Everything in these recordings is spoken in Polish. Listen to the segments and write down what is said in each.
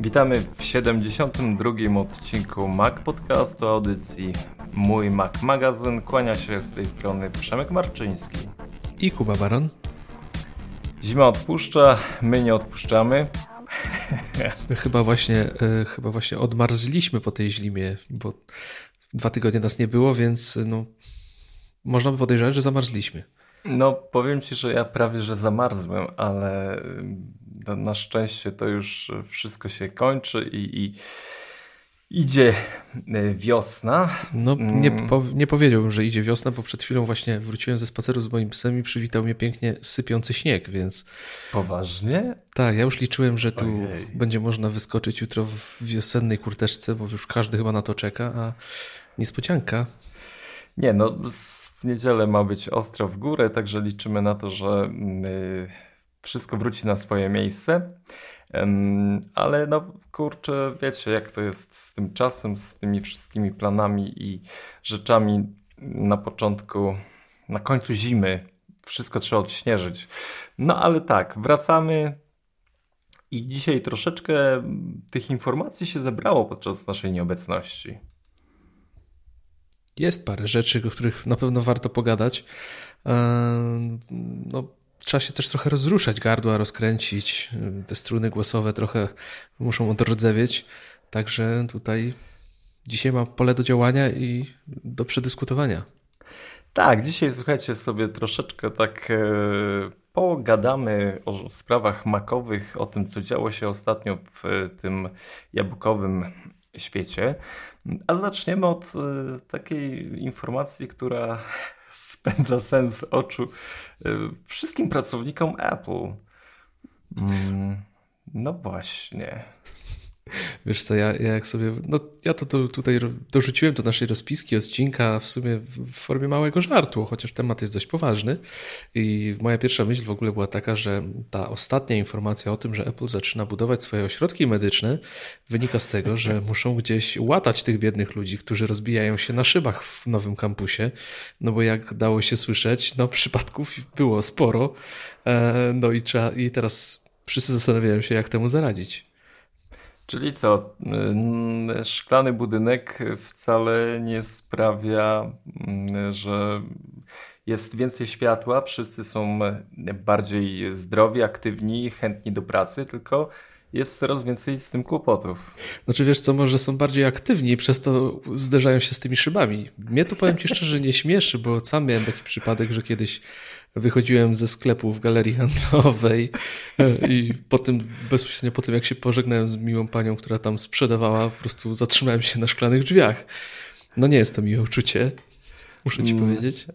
Witamy w 72. odcinku Mac Podcastu audycji Mój Mac Magazyn. Kłania się z tej strony Przemek Marczyński. I Kuba Baron. Zima odpuszcza, my nie odpuszczamy. Chyba właśnie, e, chyba właśnie odmarzliśmy po tej zimie, bo dwa tygodnie nas nie było, więc no, można by podejrzewać, że zamarzliśmy. No, powiem ci, że ja prawie że zamarzłem, ale no, na szczęście to już wszystko się kończy i, i idzie e, wiosna. No, nie, mm. po, nie powiedziałbym, że idzie wiosna, bo przed chwilą właśnie wróciłem ze spaceru z moim psem i przywitał mnie pięknie sypiący śnieg, więc. Poważnie? Tak, ja już liczyłem, że tu Ojej. będzie można wyskoczyć jutro w wiosennej kurteczce, bo już każdy chyba na to czeka, a niespodzianka. Nie, no w niedzielę ma być ostro w górę, także liczymy na to, że yy, wszystko wróci na swoje miejsce. Ale no kurczę, wiecie jak to jest z tym czasem, z tymi wszystkimi planami i rzeczami na początku, na końcu zimy. Wszystko trzeba odśnieżyć. No ale tak, wracamy i dzisiaj troszeczkę tych informacji się zebrało podczas naszej nieobecności. Jest parę rzeczy, o których na pewno warto pogadać. No, trzeba się też trochę rozruszać, gardła rozkręcić, te struny głosowe trochę muszą odrodzewieć. Także tutaj dzisiaj mam pole do działania i do przedyskutowania. Tak, dzisiaj słuchajcie sobie troszeczkę tak e, pogadamy o sprawach makowych, o tym co działo się ostatnio w tym jabłkowym świecie. A zaczniemy od y, takiej informacji, która spędza sens oczu y, wszystkim pracownikom Apple. Mm, no właśnie. Wiesz co, ja, ja jak sobie, no ja to, to tutaj dorzuciłem do naszej rozpiski odcinka w sumie w formie małego żartu, chociaż temat jest dość poważny. I moja pierwsza myśl w ogóle była taka, że ta ostatnia informacja o tym, że Apple zaczyna budować swoje ośrodki medyczne wynika z tego, że muszą gdzieś łatać tych biednych ludzi, którzy rozbijają się na szybach w nowym kampusie, no bo jak dało się słyszeć, no przypadków było sporo, e, no i trzeba, i teraz wszyscy zastanawiają się, jak temu zaradzić. Czyli co? Y, szklany budynek wcale nie sprawia, y, że jest więcej światła, wszyscy są bardziej zdrowi, aktywni, chętni do pracy, tylko jest coraz więcej z tym kłopotów. Znaczy wiesz co, może są bardziej aktywni i przez to zderzają się z tymi szybami. Mnie to powiem ci szczerze nie śmieszy, bo sam miałem taki przypadek, że kiedyś wychodziłem ze sklepu w galerii handlowej e, i potem, bezpośrednio po tym, jak się pożegnałem z miłą panią, która tam sprzedawała, po prostu zatrzymałem się na szklanych drzwiach. No nie jest to miłe uczucie, muszę ci mm, powiedzieć.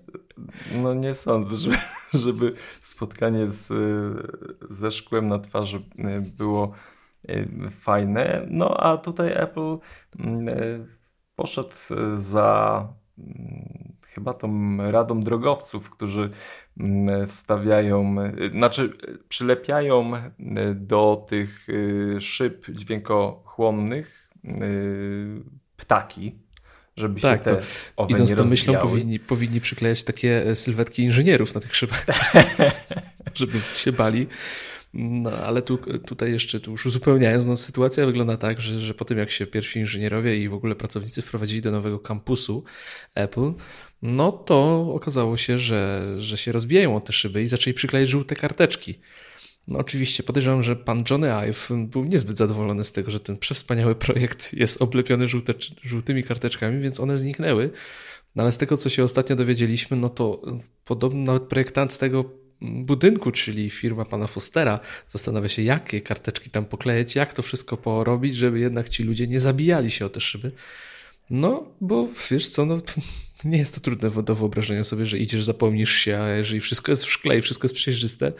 No nie sądzę, żeby, żeby spotkanie z, ze szkłem na twarzy e, było e, fajne. No a tutaj Apple mm, poszedł za mm, chyba tą radą drogowców, którzy stawiają, znaczy przylepiają do tych y, szyb dźwiękochłonnych y, ptaki, żeby tak, się te owe idąc tą myślą powinni, powinni przyklejać takie e, sylwetki inżynierów na tych szybach, żeby się bali. No, ale tu, tutaj jeszcze tu już uzupełniając, no, sytuacja wygląda tak, że, że po tym jak się pierwsi inżynierowie i w ogóle pracownicy wprowadzili do nowego kampusu Apple, no to okazało się, że, że się rozbijają o te szyby i zaczęli przyklejać żółte karteczki. No oczywiście podejrzewam, że pan Johnny Ive był niezbyt zadowolony z tego, że ten przewspaniały projekt jest oblepiony żółte, żółtymi karteczkami, więc one zniknęły. No ale z tego, co się ostatnio dowiedzieliśmy, no to podobno nawet projektant tego budynku, czyli firma pana Fostera, zastanawia się, jakie karteczki tam poklejać, jak to wszystko porobić, żeby jednak ci ludzie nie zabijali się o te szyby. No, bo wiesz co, no, nie jest to trudne do wyobrażenia sobie, że idziesz, zapomnisz się, a jeżeli wszystko jest w szkle i wszystko jest przejrzyste,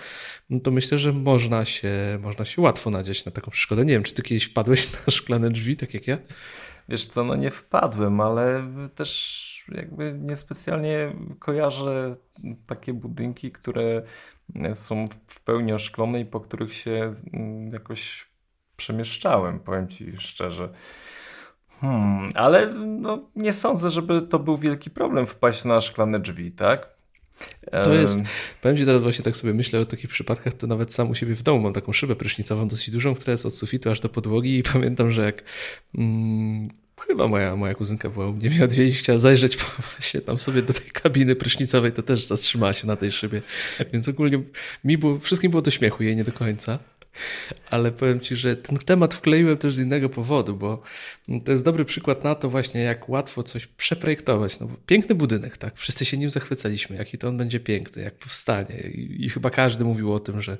no to myślę, że można się, można się łatwo nadziać na taką przeszkodę. Nie wiem, czy ty kiedyś wpadłeś na szklane drzwi, tak jak ja? Wiesz co, no nie wpadłem, ale też jakby niespecjalnie kojarzę takie budynki, które są w pełni oszklone i po których się mm, jakoś przemieszczałem, powiem ci szczerze. Hmm, ale no, nie sądzę, żeby to był wielki problem wpaść na szklane drzwi, tak? To jest, powiem Ci teraz właśnie tak sobie myślę o takich przypadkach, to nawet sam u siebie w domu mam taką szybę prysznicową dosyć dużą, która jest od sufitu aż do podłogi i pamiętam, że jak mm, chyba moja, moja kuzynka była u mnie mnie odwiedzić, chciała zajrzeć właśnie tam sobie do tej kabiny prysznicowej, to też zatrzymała się na tej szybie, więc ogólnie mi było, wszystkim było do śmiechu, jej nie do końca. Ale powiem Ci, że ten temat wkleiłem też z innego powodu, bo to jest dobry przykład na to właśnie, jak łatwo coś przeprojektować. No, piękny budynek, tak? Wszyscy się nim zachwycaliśmy, jaki to on będzie piękny, jak powstanie. I, I, chyba każdy mówił o tym, że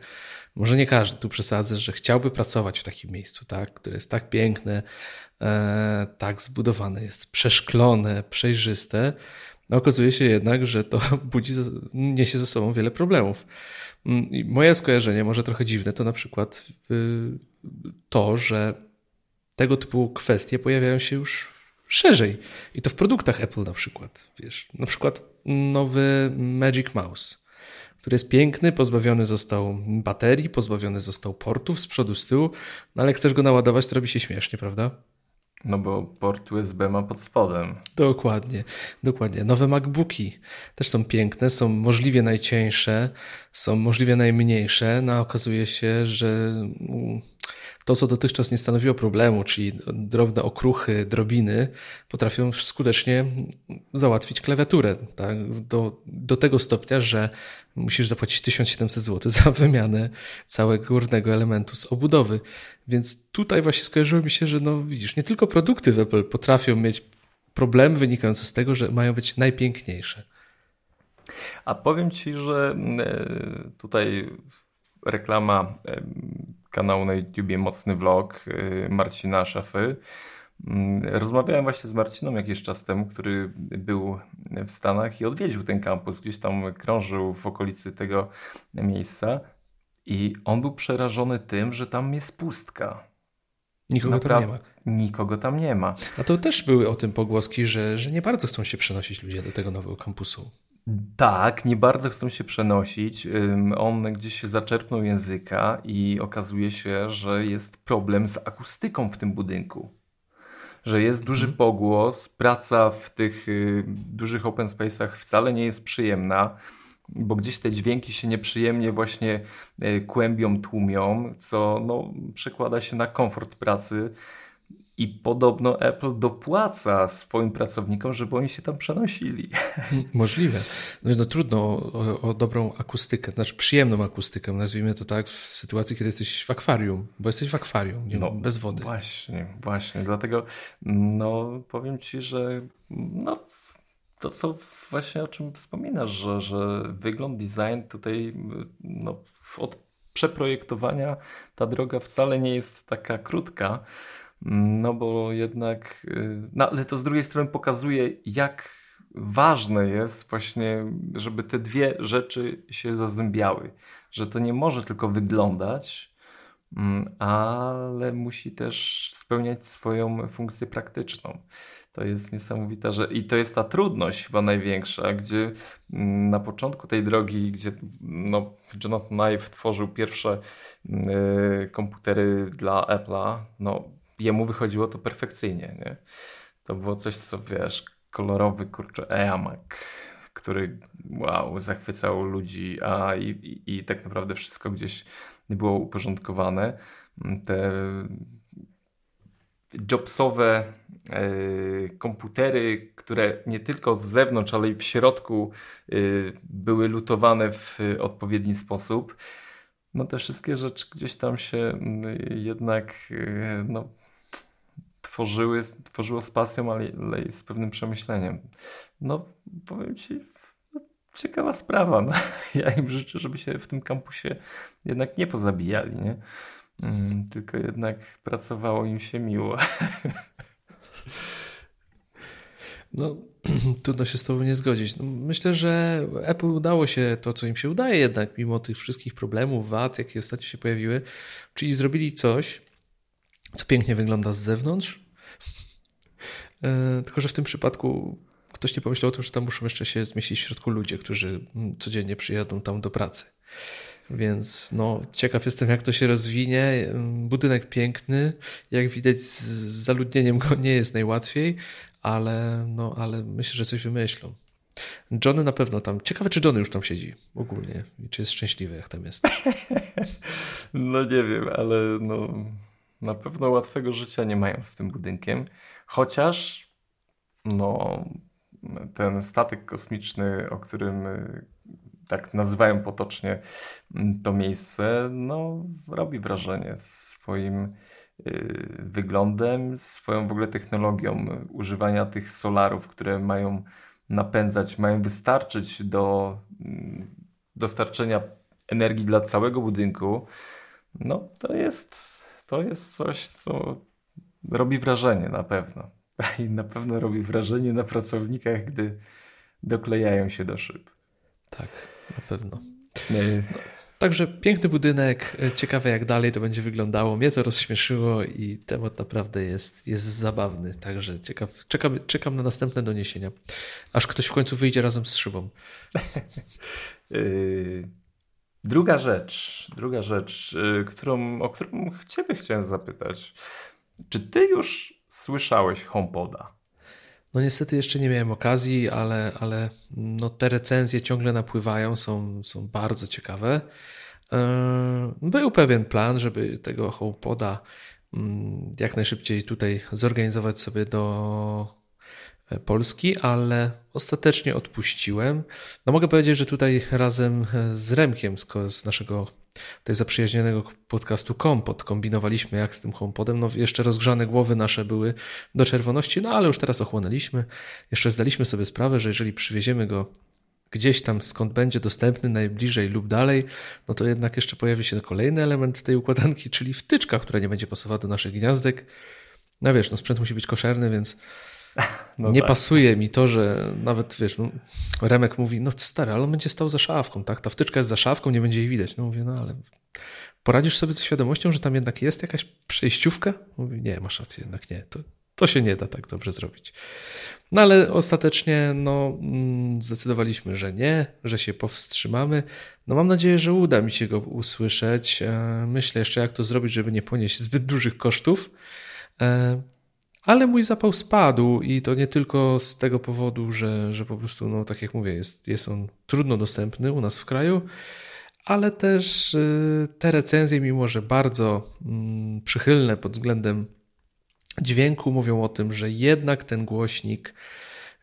może nie każdy, tu przesadzę, że chciałby pracować w takim miejscu, tak? Które jest tak piękne, tak zbudowane, jest przeszklone, przejrzyste. No, okazuje się jednak, że to budzi, niesie ze sobą wiele problemów. Mm, moje skojarzenie, może trochę dziwne, to na przykład y, to, że tego typu kwestie pojawiają się już szerzej. I to w produktach Apple na przykład. Wiesz, na przykład nowy Magic Mouse, który jest piękny, pozbawiony został baterii, pozbawiony został portów z przodu, z tyłu, no ale chcesz go naładować, to robi się śmiesznie, prawda? No bo port USB ma pod spodem. Dokładnie, dokładnie. Nowe MacBooki też są piękne, są możliwie najcieńsze, są możliwie najmniejsze, no a okazuje się, że mm, to, co dotychczas nie stanowiło problemu, czyli drobne okruchy, drobiny, potrafią skutecznie załatwić klawiaturę. Tak? Do, do tego stopnia, że musisz zapłacić 1700 zł za wymianę całego górnego elementu z obudowy. Więc tutaj właśnie skojarzyło mi się, że no widzisz, nie tylko produkty w Apple potrafią mieć problemy wynikające z tego, że mają być najpiękniejsze. A powiem Ci, że e, tutaj reklama kanału na YouTubie Mocny Vlog e, Marcina Szafy. Mm, rozmawiałem właśnie z Marciną jakiś czas temu, który był w Stanach i odwiedził ten kampus, gdzieś tam krążył w okolicy tego miejsca i on był przerażony tym, że tam jest pustka. Nikogo Naprawdę, tam nie ma. Nikogo tam nie ma. A to też były o tym pogłoski, że, że nie bardzo chcą się przenosić ludzie do tego nowego kampusu. Tak, nie bardzo chcą się przenosić. On gdzieś się zaczerpnął języka i okazuje się, że jest problem z akustyką w tym budynku. Że jest duży mhm. pogłos, praca w tych y, dużych open space'ach wcale nie jest przyjemna bo gdzieś te dźwięki się nieprzyjemnie właśnie e, kłębią, tłumią, co no, przekłada się na komfort pracy. I podobno Apple dopłaca swoim pracownikom, żeby oni się tam przenosili. Możliwe. No, no trudno o, o, dobrą akustykę, znaczy przyjemną akustykę, nazwijmy to tak, w sytuacji, kiedy jesteś w akwarium, bo jesteś w akwarium, nie, no, bez wody. Właśnie, właśnie. Dlatego no, powiem Ci, że no, to, co właśnie o czym wspominasz, że, że wygląd, design tutaj no, od przeprojektowania ta droga wcale nie jest taka krótka, no bo jednak, y, no ale to z drugiej strony pokazuje, jak ważne jest właśnie, żeby te dwie rzeczy się zazębiały, że to nie może tylko wyglądać, mm, ale musi też spełniać swoją funkcję praktyczną. To jest niesamowita rzecz. I to jest ta trudność chyba największa, gdzie mm, na początku tej drogi, gdzie no, Jonathan Ive tworzył pierwsze y, komputery dla Apple'a, no, jemu wychodziło to perfekcyjnie. Nie? To było coś, co wiesz, kolorowy kurczę eMac, który wow, zachwycał ludzi, a i, i, i tak naprawdę wszystko gdzieś było uporządkowane. Te jobsowe e, komputery, które nie tylko z zewnątrz, ale i w środku e, były lutowane w odpowiedni sposób. No te wszystkie rzeczy gdzieś tam się jednak e, no, tworzyły, tworzyło z pasją, ale, i z pewnym przemyśleniem. No powiem Ci, no, ciekawa sprawa. No, ja im życzę, żeby się w tym kampusie jednak nie pozabijali, nie? Mm, tylko jednak pracowało im się miło. No, trudno się z Tobą nie zgodzić. No, myślę, że Apple udało się to, co im się udaje, jednak mimo tych wszystkich problemów, wad, jakie ostatnio się pojawiły, czyli zrobili coś, co pięknie wygląda z zewnątrz. E, tylko, że w tym przypadku ktoś nie pomyślał o tym, że tam muszą jeszcze się zmieścić w środku ludzie, którzy mm, codziennie przyjadą tam do pracy. Więc no, ciekaw jestem, jak to się rozwinie. Budynek piękny. Jak widać, z zaludnieniem go nie jest najłatwiej, ale, no, ale myślę, że coś wymyślą. Johnny na pewno tam. Ciekawe, czy Johnny już tam siedzi ogólnie i czy jest szczęśliwy, jak tam jest. no nie wiem, ale no, na pewno łatwego życia nie mają z tym budynkiem. Chociaż no, ten statek kosmiczny, o którym y, tak nazywają potocznie mm, to miejsce, no, robi wrażenie swoim y, wyglądem, swoją w ogóle technologią używania tych solarów, które mają napędzać, mają wystarczyć do mm, dostarczenia energii dla całego budynku, no to jest, to jest coś, co robi wrażenie na pewno. I na pewno robi wrażenie na pracownikach, gdy doklejają się do szyb. Tak, na pewno. No. Także piękny budynek, ciekawe jak dalej to będzie wyglądało. Mnie to rozśmieszyło i temat naprawdę jest, jest zabawny. Także ciekaw, czekam, czekam na następne doniesienia, aż ktoś w końcu wyjdzie razem z szybą. Y, druga rzecz, druga rzecz, y, którą, o którą Ciebie chciałem zapytać. Czy Ty już słyszałeś HomePoda? No niestety jeszcze nie miałem okazji, ale, ale no te recenzje ciągle napływają, są, są bardzo ciekawe. E, był pewien plan, żeby tego HomePoda mm, jak najszybciej tutaj zorganizować sobie do e, Polski, ale ostatecznie odpuściłem. No mogę powiedzieć, że tutaj razem z Remkiem z naszego tutaj zaprzyjaźnionego podcastu Kompot kombinowaliśmy jak z tym HomePodem. No jeszcze rozgrzane głowy nasze były do czerwoności, no ale już teraz ochłonęliśmy. Jeszcze zdaliśmy sobie sprawę, że jeżeli przywieziemy go gdzieś tam skąd będzie dostępny najbliżej lub dalej, no to jednak jeszcze pojawi się kolejny element tej układanki, czyli wtyczka, która nie będzie pasowała do naszych gniazdek. No wiesz, no sprzęt musi być koszerny, więc no nie tak. pasuje mi to, że nawet wiesz, no, Remek mówi, no stary, ale on będzie stał za szafką, tak? Ta wtyczka jest za szafką, nie będzie jej widać. No mówię, no ale poradzisz sobie ze świadomością, że tam jednak jest jakaś przejściówka? Mówi, nie, masz rację, jednak nie. To, to się nie da tak dobrze zrobić. No ale ostatecznie no, mm, zdecydowaliśmy, że nie, że się powstrzymamy. No mam nadzieję, że uda mi się go usłyszeć. E, myślę jeszcze, jak to zrobić, żeby nie ponieść zbyt dużych kosztów. Ale mój zapał spadł i to nie tylko z tego powodu, że, że po prostu, no tak jak mówię, jest, jest on trudno dostępny u nas w kraju, ale też y, te recenzje, mimo że bardzo mm, przychylne pod względem dźwięku, mówią o tym, że jednak ten głośnik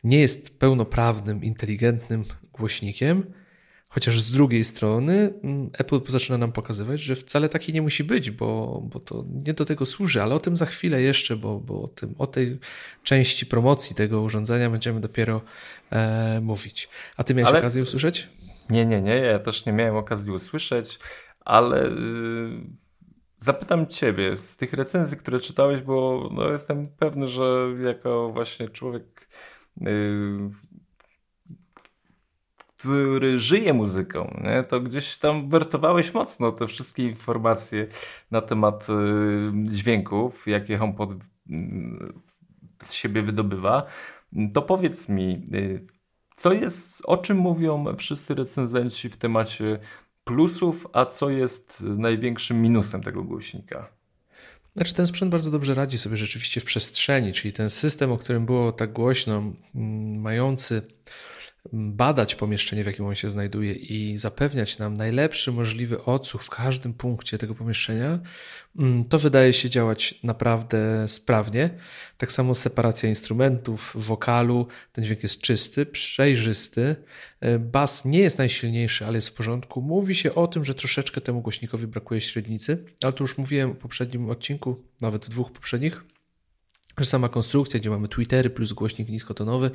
nie jest pełnoprawnym, inteligentnym głośnikiem, Chociaż z drugiej strony mm, Apple zaczyna nam pokazywać, że wcale taki nie musi być, bo, bo to nie do tego służy, ale o tym za chwilę jeszcze, bo, bo o, tym, o tej części promocji tego urządzenia będziemy dopiero e, mówić. A ty miałeś ale... okazję usłyszeć? Nie, nie, nie, ja też nie miałem okazji usłyszeć, ale y, zapytam ciebie z tych recenzji, które czytałeś, bo no, jestem pewny, że jako właśnie człowiek y, który żyje muzyką, nie? to gdzieś tam wertowałeś mocno te wszystkie informacje na temat y, dźwięków, jakie HomePod y, z siebie wydobywa. To powiedz mi, y, co jest, o czym mówią wszyscy recenzenci w temacie plusów, a co jest największym minusem tego głośnika? Znaczy ten sprzęt bardzo dobrze radzi sobie rzeczywiście w przestrzeni, czyli ten system, o którym było tak głośno, mający badać pomieszczenie, w jakim on się znajduje i zapewniać nam najlepszy możliwy odsłuch w każdym punkcie tego pomieszczenia, mm, to wydaje się działać naprawdę sprawnie. Tak samo separacja instrumentów, wokalu, ten dźwięk jest czysty, przejrzysty. E, bas nie jest najsilniejszy, ale jest w porządku. Mówi się o tym, że troszeczkę temu głośnikowi brakuje średnicy, ale to już mówiłem w poprzednim odcinku, nawet dwóch poprzednich, że sama konstrukcja, gdzie mamy Twittery plus głośnik niskotonowy,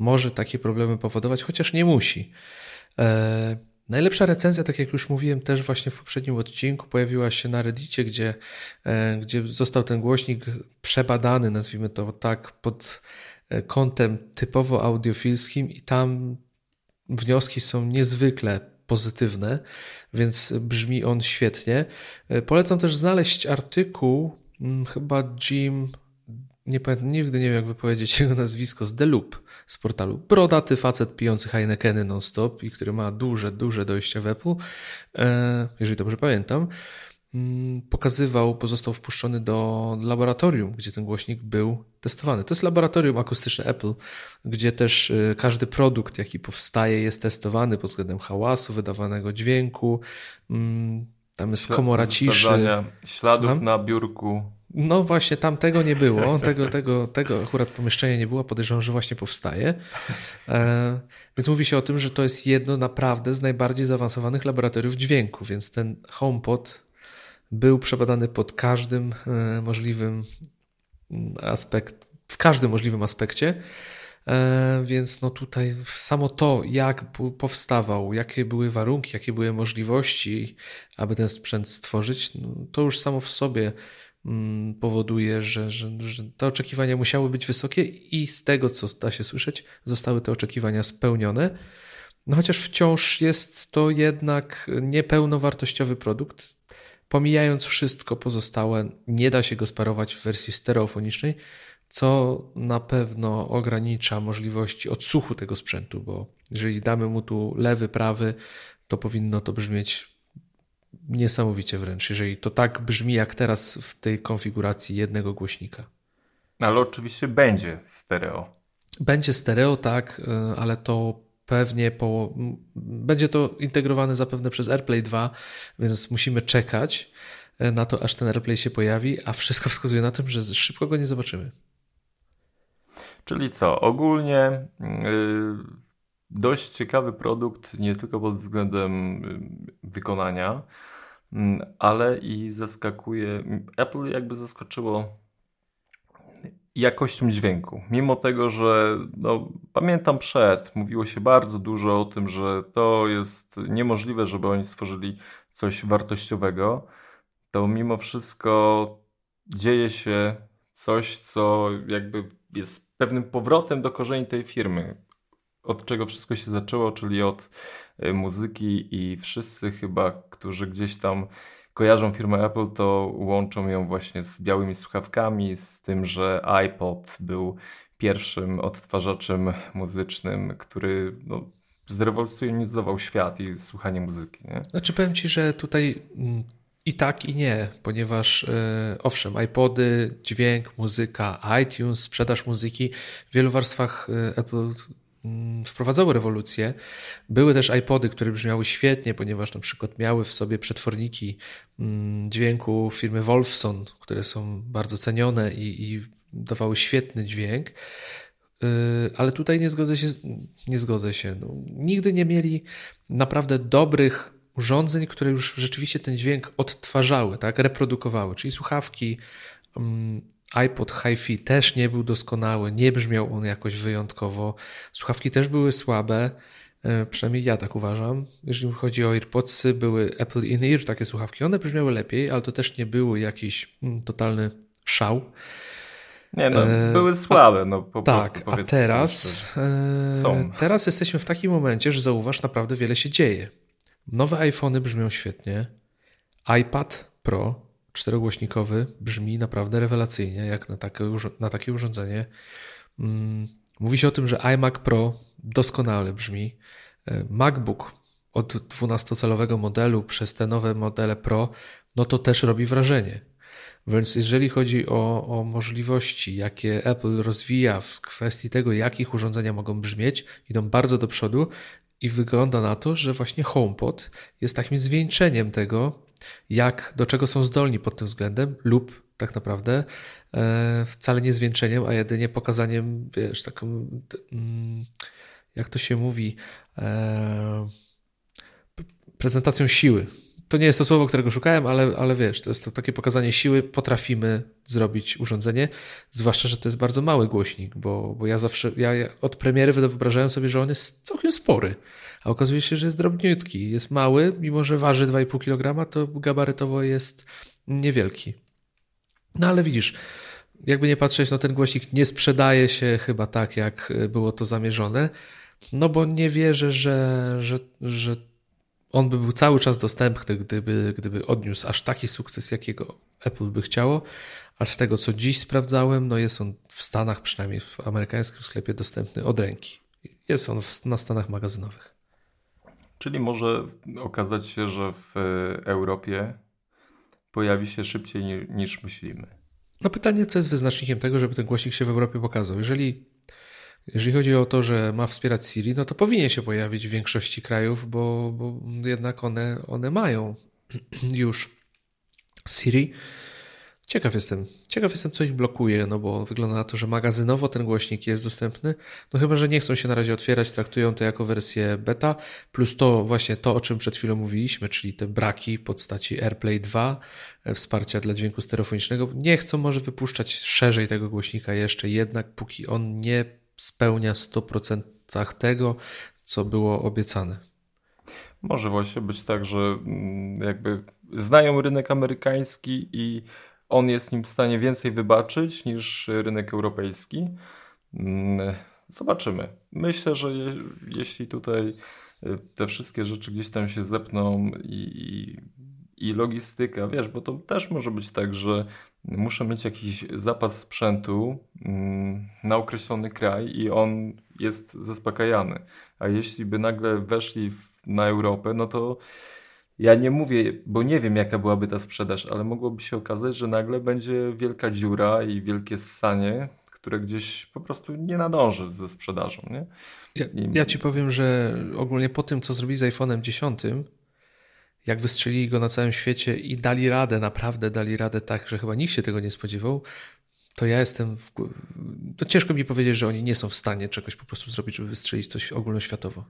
może takie problemy powodować, chociaż nie musi. E, najlepsza recenzja, tak jak już mówiłem też właśnie w poprzednim odcinku, pojawiła się na Reddicie, gdzie, e, gdzie został ten głośnik przebadany, nazwijmy to tak, pod e, kątem typowo audiofilskim i tam wnioski są niezwykle pozytywne, więc brzmi on świetnie. Polecam też znaleźć artykuł, mm, chyba Jim nie pamiętam, nigdy nie wiem jak wypowiedzieć jego nazwisko, z The Loop z portalu. Brodaty facet pijący Heinekeny non-stop i który ma duże, duże dojście w Apple, e, jeżeli dobrze pamiętam. mm, pokazywał, pozostał wpuszczony do laboratorium, gdzie ten głośnik był testowany. To jest laboratorium akustyczne Apple, gdzie też y, każdy produkt, jaki powstaje, jest testowany pod względem hałasu, wydawanego dźwięku. Mm, tam jest komora ciszy. Śladów Słucham? na biurku. No właśnie, tam tego nie było. Tego, tego, tego akurat pomieszczenia nie było. Podejrzewam, że właśnie powstaje. E, więc mówi się o tym, że to jest jedno naprawdę z najbardziej zaawansowanych laboratoriów dźwięku, więc ten HomePod był przebadany pod każdym e, możliwym mm, aspekt, w każdym możliwym aspekcie. E, więc no tutaj samo to, jak powstawał, jakie były warunki, jakie były możliwości, aby ten sprzęt stworzyć, no to już samo w sobie powoduje, że, że, że te oczekiwania musiały być wysokie i z tego, co da się słyszeć, zostały te oczekiwania spełnione. No chociaż wciąż jest to jednak niepełnowartościowy produkt. Pomijając wszystko pozostałe, nie da się go sparować w wersji stereofonicznej, co na pewno ogranicza możliwości odsłuchu tego sprzętu, bo jeżeli damy mu tu lewy, prawy, to powinno to brzmieć niesamowicie wręcz, jeżeli to tak brzmi jak teraz w tej konfiguracji jednego głośnika. Ale oczywiście będzie stereo. Będzie stereo, tak, y, ale to pewnie po, będzie to integrowane zapewne przez AirPlay 2, więc musimy czekać y, na to, aż ten AirPlay się pojawi, a wszystko wskazuje na tym, że szybko go nie zobaczymy. Czyli co? Ogólnie yy, dość ciekawy produkt, nie tylko pod względem yy, wykonania, yy, ale i zaskakuje. Apple jakby zaskoczyło jakością dźwięku. Mimo tego, że no, pamiętam przed, mówiło się bardzo dużo o tym, że to jest niemożliwe, żeby oni stworzyli coś wartościowego, to mimo wszystko dzieje się coś, co jakby jest pewnym powrotem do korzeni tej firmy, od czego wszystko się zaczęło, czyli od e, muzyki i wszyscy chyba, którzy gdzieś tam kojarzą firmę Apple, to łączą ją właśnie z białymi słuchawkami, z tym, że iPod był pierwszym odtwarzaczem muzycznym, który no, zrewolucjonizował świat i słuchanie muzyki. Nie? Znaczy powiem Ci, że tutaj mm, i tak, i nie, ponieważ e, owszem, iPody, dźwięk, muzyka, iTunes, sprzedaż muzyki w wielu warstwach e, Apple wprowadzały rewolucję. Były też iPody, które brzmiały świetnie, ponieważ na przykład miały w sobie przetworniki mm, dźwięku firmy Wolfson, które są bardzo cenione i, i dawały świetny dźwięk. E, ale tutaj nie zgodzę się, nie zgodzę się. No, nigdy nie mieli naprawdę dobrych urządzeń, które już rzeczywiście ten dźwięk odtwarzały, tak, reprodukowały, czyli słuchawki, um, iPod HiFi też nie był doskonały, nie brzmiał on jakoś wyjątkowo. Słuchawki też były słabe, e, przynajmniej ja tak uważam. Jeżeli chodzi o AirPodsy, były Apple In-Ear, takie słuchawki, one brzmiały lepiej, ale to też nie były jakiś mm, totalny szał. Nie, no, e, były słabe, no po tak, prostu. a teraz, e, są. teraz jesteśmy w takim momencie, że zauważ, naprawdę wiele się dzieje. Nowe iPhony brzmią świetnie. iPad Pro czterogłośnikowy brzmi naprawdę rewelacyjnie, jak na takie, na takie urządzenie. Mm, mówi się o tym, że iMac Pro doskonale brzmi. E, MacBook od 12-calowego modelu przez te nowe modele Pro, no to też robi wrażenie. Więc jeżeli chodzi o, o możliwości, jakie Apple rozwija w kwestii tego, jakich urządzenia mogą brzmieć, idą bardzo do przodu i wygląda na to, że właśnie HomePod jest takim zwieńczeniem tego, jak, do czego są zdolni pod tym względem, lub tak naprawdę e, wcale nie zwieńczeniem, a jedynie pokazaniem, wiesz, taką, mm, jak to się mówi, e, prezentacją siły to nie jest to słowo, którego szukałem, ale, ale wiesz, to jest to takie pokazanie siły, potrafimy zrobić urządzenie, zwłaszcza, że to jest bardzo mały głośnik, bo, bo ja zawsze, ja od premiery wyobrażałem sobie, że on jest całkiem spory, a okazuje się, że jest drobniutki, jest mały, mimo że waży 2,5 kg, to gabarytowo jest niewielki. No ale widzisz, jakby nie patrzeć, no ten głośnik nie sprzedaje się chyba tak, jak było to zamierzone, no bo nie wierzę, że, że, że on by był cały czas dostępny, gdyby, gdyby odniósł aż taki sukces, jakiego Apple by chciało, a z tego, co dziś sprawdzałem, no jest on w Stanach, przynajmniej w amerykańskim sklepie, dostępny od ręki. Jest on w, na Stanach magazynowych. Czyli może okazać się, że w Europie pojawi się szybciej niż myślimy. No pytanie, co jest wyznacznikiem tego, żeby ten głośnik się w Europie pokazał? Jeżeli, jeżeli chodzi o to, że ma wspierać Siri, no to powinien się pojawić w większości krajów, bo, bo jednak one, one mają już Siri. Ciekaw jestem. Ciekaw jestem, co ich blokuje, no bo wygląda na to, że magazynowo ten głośnik jest dostępny. No chyba, że nie chcą się na razie otwierać, traktują to jako wersję beta, plus to właśnie to, o czym przed chwilą mówiliśmy, czyli te braki postaci AirPlay 2, e, wsparcia dla dźwięku stereofonicznego. Nie chcą może wypuszczać szerzej tego głośnika jeszcze, jednak póki on nie spełnia 100% tego, co było obiecane. Może właśnie być tak, że mm, jakby znają rynek amerykański i on jest nim w stanie więcej wybaczyć niż rynek europejski. Mm, zobaczymy. Myślę, że je, jeśli tutaj y, te wszystkie rzeczy gdzieś tam się zepną i, i, i logistyka, wiesz, bo to też może być tak, że muszę mieć jakiś zapas sprzętu mm, na określony kraj i on jest zaspokajany. A jeśli by nagle weszli w, na Europę, no to ja nie mówię, bo nie wiem jaka byłaby ta sprzedaż, ale mogłoby się okazać, że nagle będzie wielka dziura i wielkie ssanie, które gdzieś po prostu nie nadąży ze sprzedażą. Nie? Ja, ja ci powiem, że ogólnie po tym, co zrobili z iPhone'em 10, jak wystrzelili go na całym świecie i dali radę, naprawdę dali radę tak, że chyba nikt się tego nie spodziewał, to ja jestem. W... To ciężko mi powiedzieć, że oni nie są w stanie czegoś po prostu zrobić, żeby wystrzelić coś ogólnoświatowo.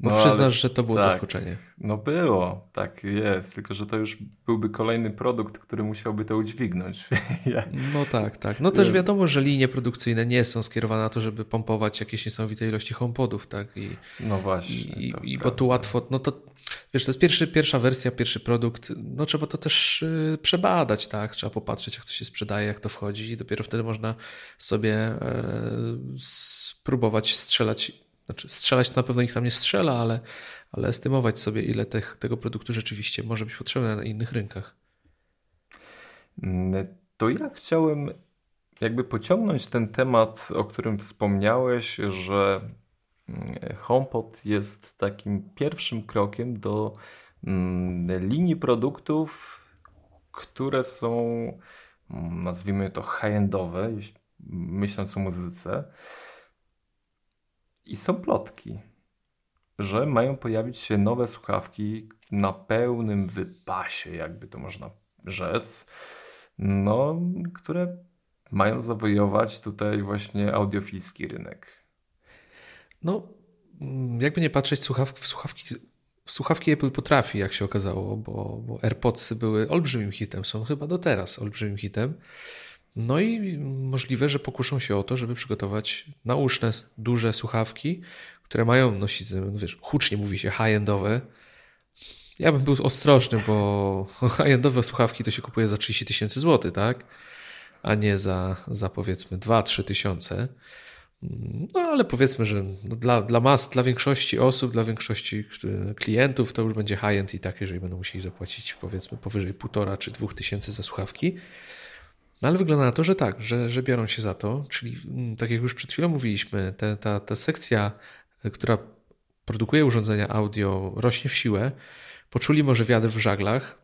Bo no, przyznasz, ale, że to było tak, zaskoczenie. No było, tak jest, tylko że to już byłby kolejny produkt, który musiałby to udźwignąć. ja, no tak, tak. No też wiadomo, że linie produkcyjne nie są skierowane na to, żeby pompować jakieś niesamowite ilości homepodów, tak? I, no właśnie. I, i bo tu łatwo, no to wiesz, to jest pierwszy, pierwsza wersja, pierwszy produkt, no trzeba to też y, przebadać, tak? Trzeba popatrzeć, jak to się sprzedaje, jak to wchodzi i dopiero wtedy można sobie y, spróbować strzelać znaczy, strzelać to na pewno nikt tam nie strzela, ale, ale estymować sobie, ile tych, tego produktu rzeczywiście może być potrzebne na innych rynkach. Mm, to ja chciałem jakby pociągnąć ten temat, o którym wspomniałeś, że mm, HomePod jest takim pierwszym krokiem do mm, linii produktów, które są, nazwijmy to high-endowe, myśląc o muzyce. I są plotki, że mają pojawić się nowe słuchawki na pełnym wypasie, jakby to można rzec, no, które mają zawojować tutaj właśnie audiofilski rynek. No, jakby nie patrzeć, słuchawki, słuchawki, słuchawki Apple potrafi, jak się okazało, bo, bo AirPodsy były olbrzymim hitem, są chyba do teraz olbrzymim hitem. No i możliwe, że pokuszą się o to, żeby przygotować nauszne, duże słuchawki, które mają nosić, no wiesz, hucznie mówi się high-endowe. Ja bym był ostrożny, bo high-endowe słuchawki to się kupuje za 30 tysięcy złotych, tak? A nie za, za powiedzmy 2-3 tysiące. No ale powiedzmy, że no dla, dla mas, dla większości osób, dla większości klientów to już będzie high-end i tak, jeżeli będą musieli zapłacić powiedzmy powyżej 1,5 czy 2 tysięcy za słuchawki. No ale wygląda na to, że tak, że, że biorą się za to, czyli mm, tak jak już przed chwilą mówiliśmy, te, ta, ta sekcja, e, która produkuje urządzenia audio, rośnie w siłę. Poczuli może wiatr w żaglach.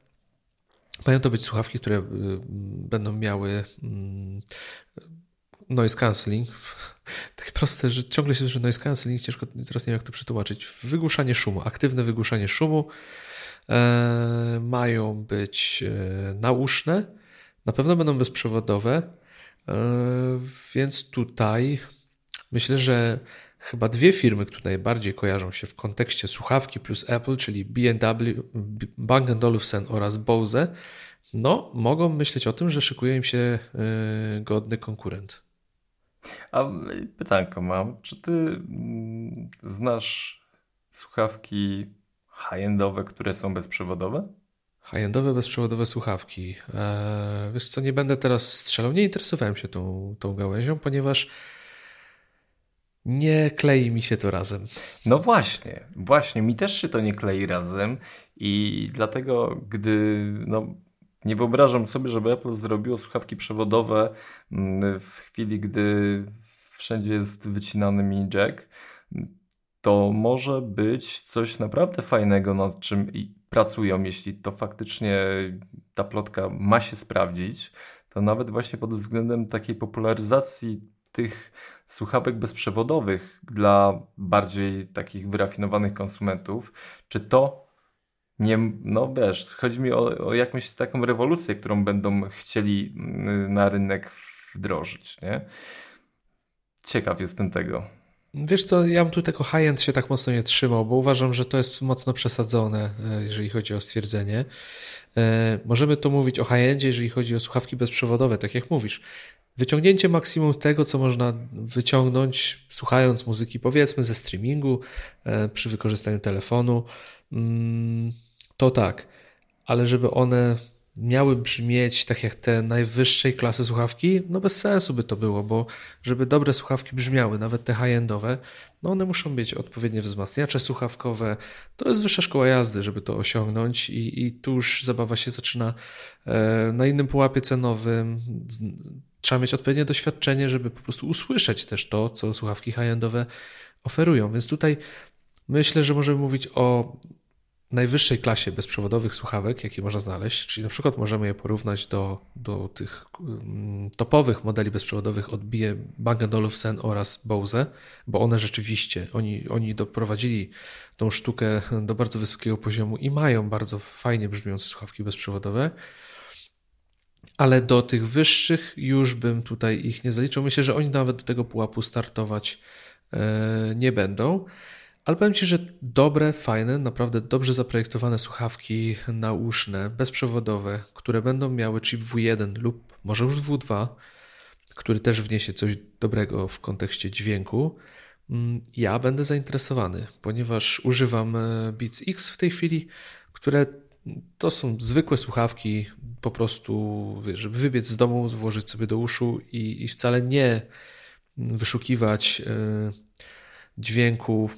Mają to być słuchawki, które y, będą miały mm, noise cancelling. Tak proste, że ciągle się słyszy noise cancelling, ciężko teraz nie wiem jak to przetłumaczyć. Wygłuszanie szumu, aktywne wygłuszanie szumu. E, mają być e, nauszne na pewno będą bezprzewodowe, e, więc tutaj myślę, że chyba dwie firmy, które najbardziej kojarzą się w kontekście słuchawki plus Apple, czyli B&W, Bang Olufsen oraz Bose, no mogą myśleć o tym, że szykuje im się e, godny konkurent. A pytanko mam, czy ty mm, znasz słuchawki high-endowe, które są bezprzewodowe? High-endowe, bezprzewodowe słuchawki. Eee, wiesz co, nie będę teraz strzelał. Nie interesowałem się tą, tą gałęzią, ponieważ nie klei mi się to razem. No właśnie, właśnie. Mi też się to nie klei razem i dlatego, gdy no, nie wyobrażam sobie, żeby Apple zrobiło słuchawki przewodowe mm, w chwili, gdy wszędzie jest wycinany mini jack, to może być coś naprawdę fajnego, nad czym pracują, jeśli to faktycznie ta plotka ma się sprawdzić, to nawet właśnie pod względem takiej popularyzacji tych słuchawek bezprzewodowych dla bardziej takich wyrafinowanych konsumentów, czy to nie, no wiesz, chodzi mi o, o jakąś taką rewolucję, którą będą chcieli mm, na rynek wdrożyć, nie? Ciekaw jestem tego. Wiesz co, ja bym tu tego high-end się tak mocno nie trzymał, bo uważam, że to jest mocno przesadzone, e, jeżeli chodzi o stwierdzenie. E, możemy to mówić o high-endzie, jeżeli chodzi o słuchawki bezprzewodowe, tak jak mówisz. Wyciągnięcie maksimum tego, co można wyciągnąć, słuchając muzyki, powiedzmy, ze streamingu, e, przy wykorzystaniu telefonu, mm, to tak. Ale żeby one miały brzmieć tak jak te najwyższej klasy słuchawki, no bez sensu by to było, bo żeby dobre słuchawki brzmiały, nawet te high-endowe, no one muszą mieć odpowiednie wzmacniacze słuchawkowe. To jest wyższa szkoła jazdy, żeby to osiągnąć i, i tu już zabawa się zaczyna e, na innym pułapie cenowym. Trzeba mieć odpowiednie doświadczenie, żeby po prostu usłyszeć też to, co słuchawki high-endowe oferują. Więc tutaj myślę, że możemy mówić o najwyższej klasie bezprzewodowych słuchawek, jakie można znaleźć, czyli na przykład możemy je porównać do, do tych mm, topowych modeli bezprzewodowych od Bang Olufsen oraz Bose, bo one rzeczywiście, oni, oni doprowadzili tą sztukę do bardzo wysokiego poziomu i mają bardzo fajnie brzmiące słuchawki bezprzewodowe, ale do tych wyższych już bym tutaj ich nie zaliczył. Myślę, że oni nawet do tego pułapu startować e, nie będą. Ale powiem Ci, że dobre, fajne, naprawdę dobrze zaprojektowane słuchawki nauszne, bezprzewodowe, które będą miały chip W1 lub może już W2, który też wniesie coś dobrego w kontekście dźwięku, mm, ja będę zainteresowany, ponieważ używam e, Beats X w tej chwili, które to są zwykłe słuchawki, po prostu, żeby wybiec z domu, włożyć sobie do uszu i, i wcale nie wyszukiwać e, dźwięku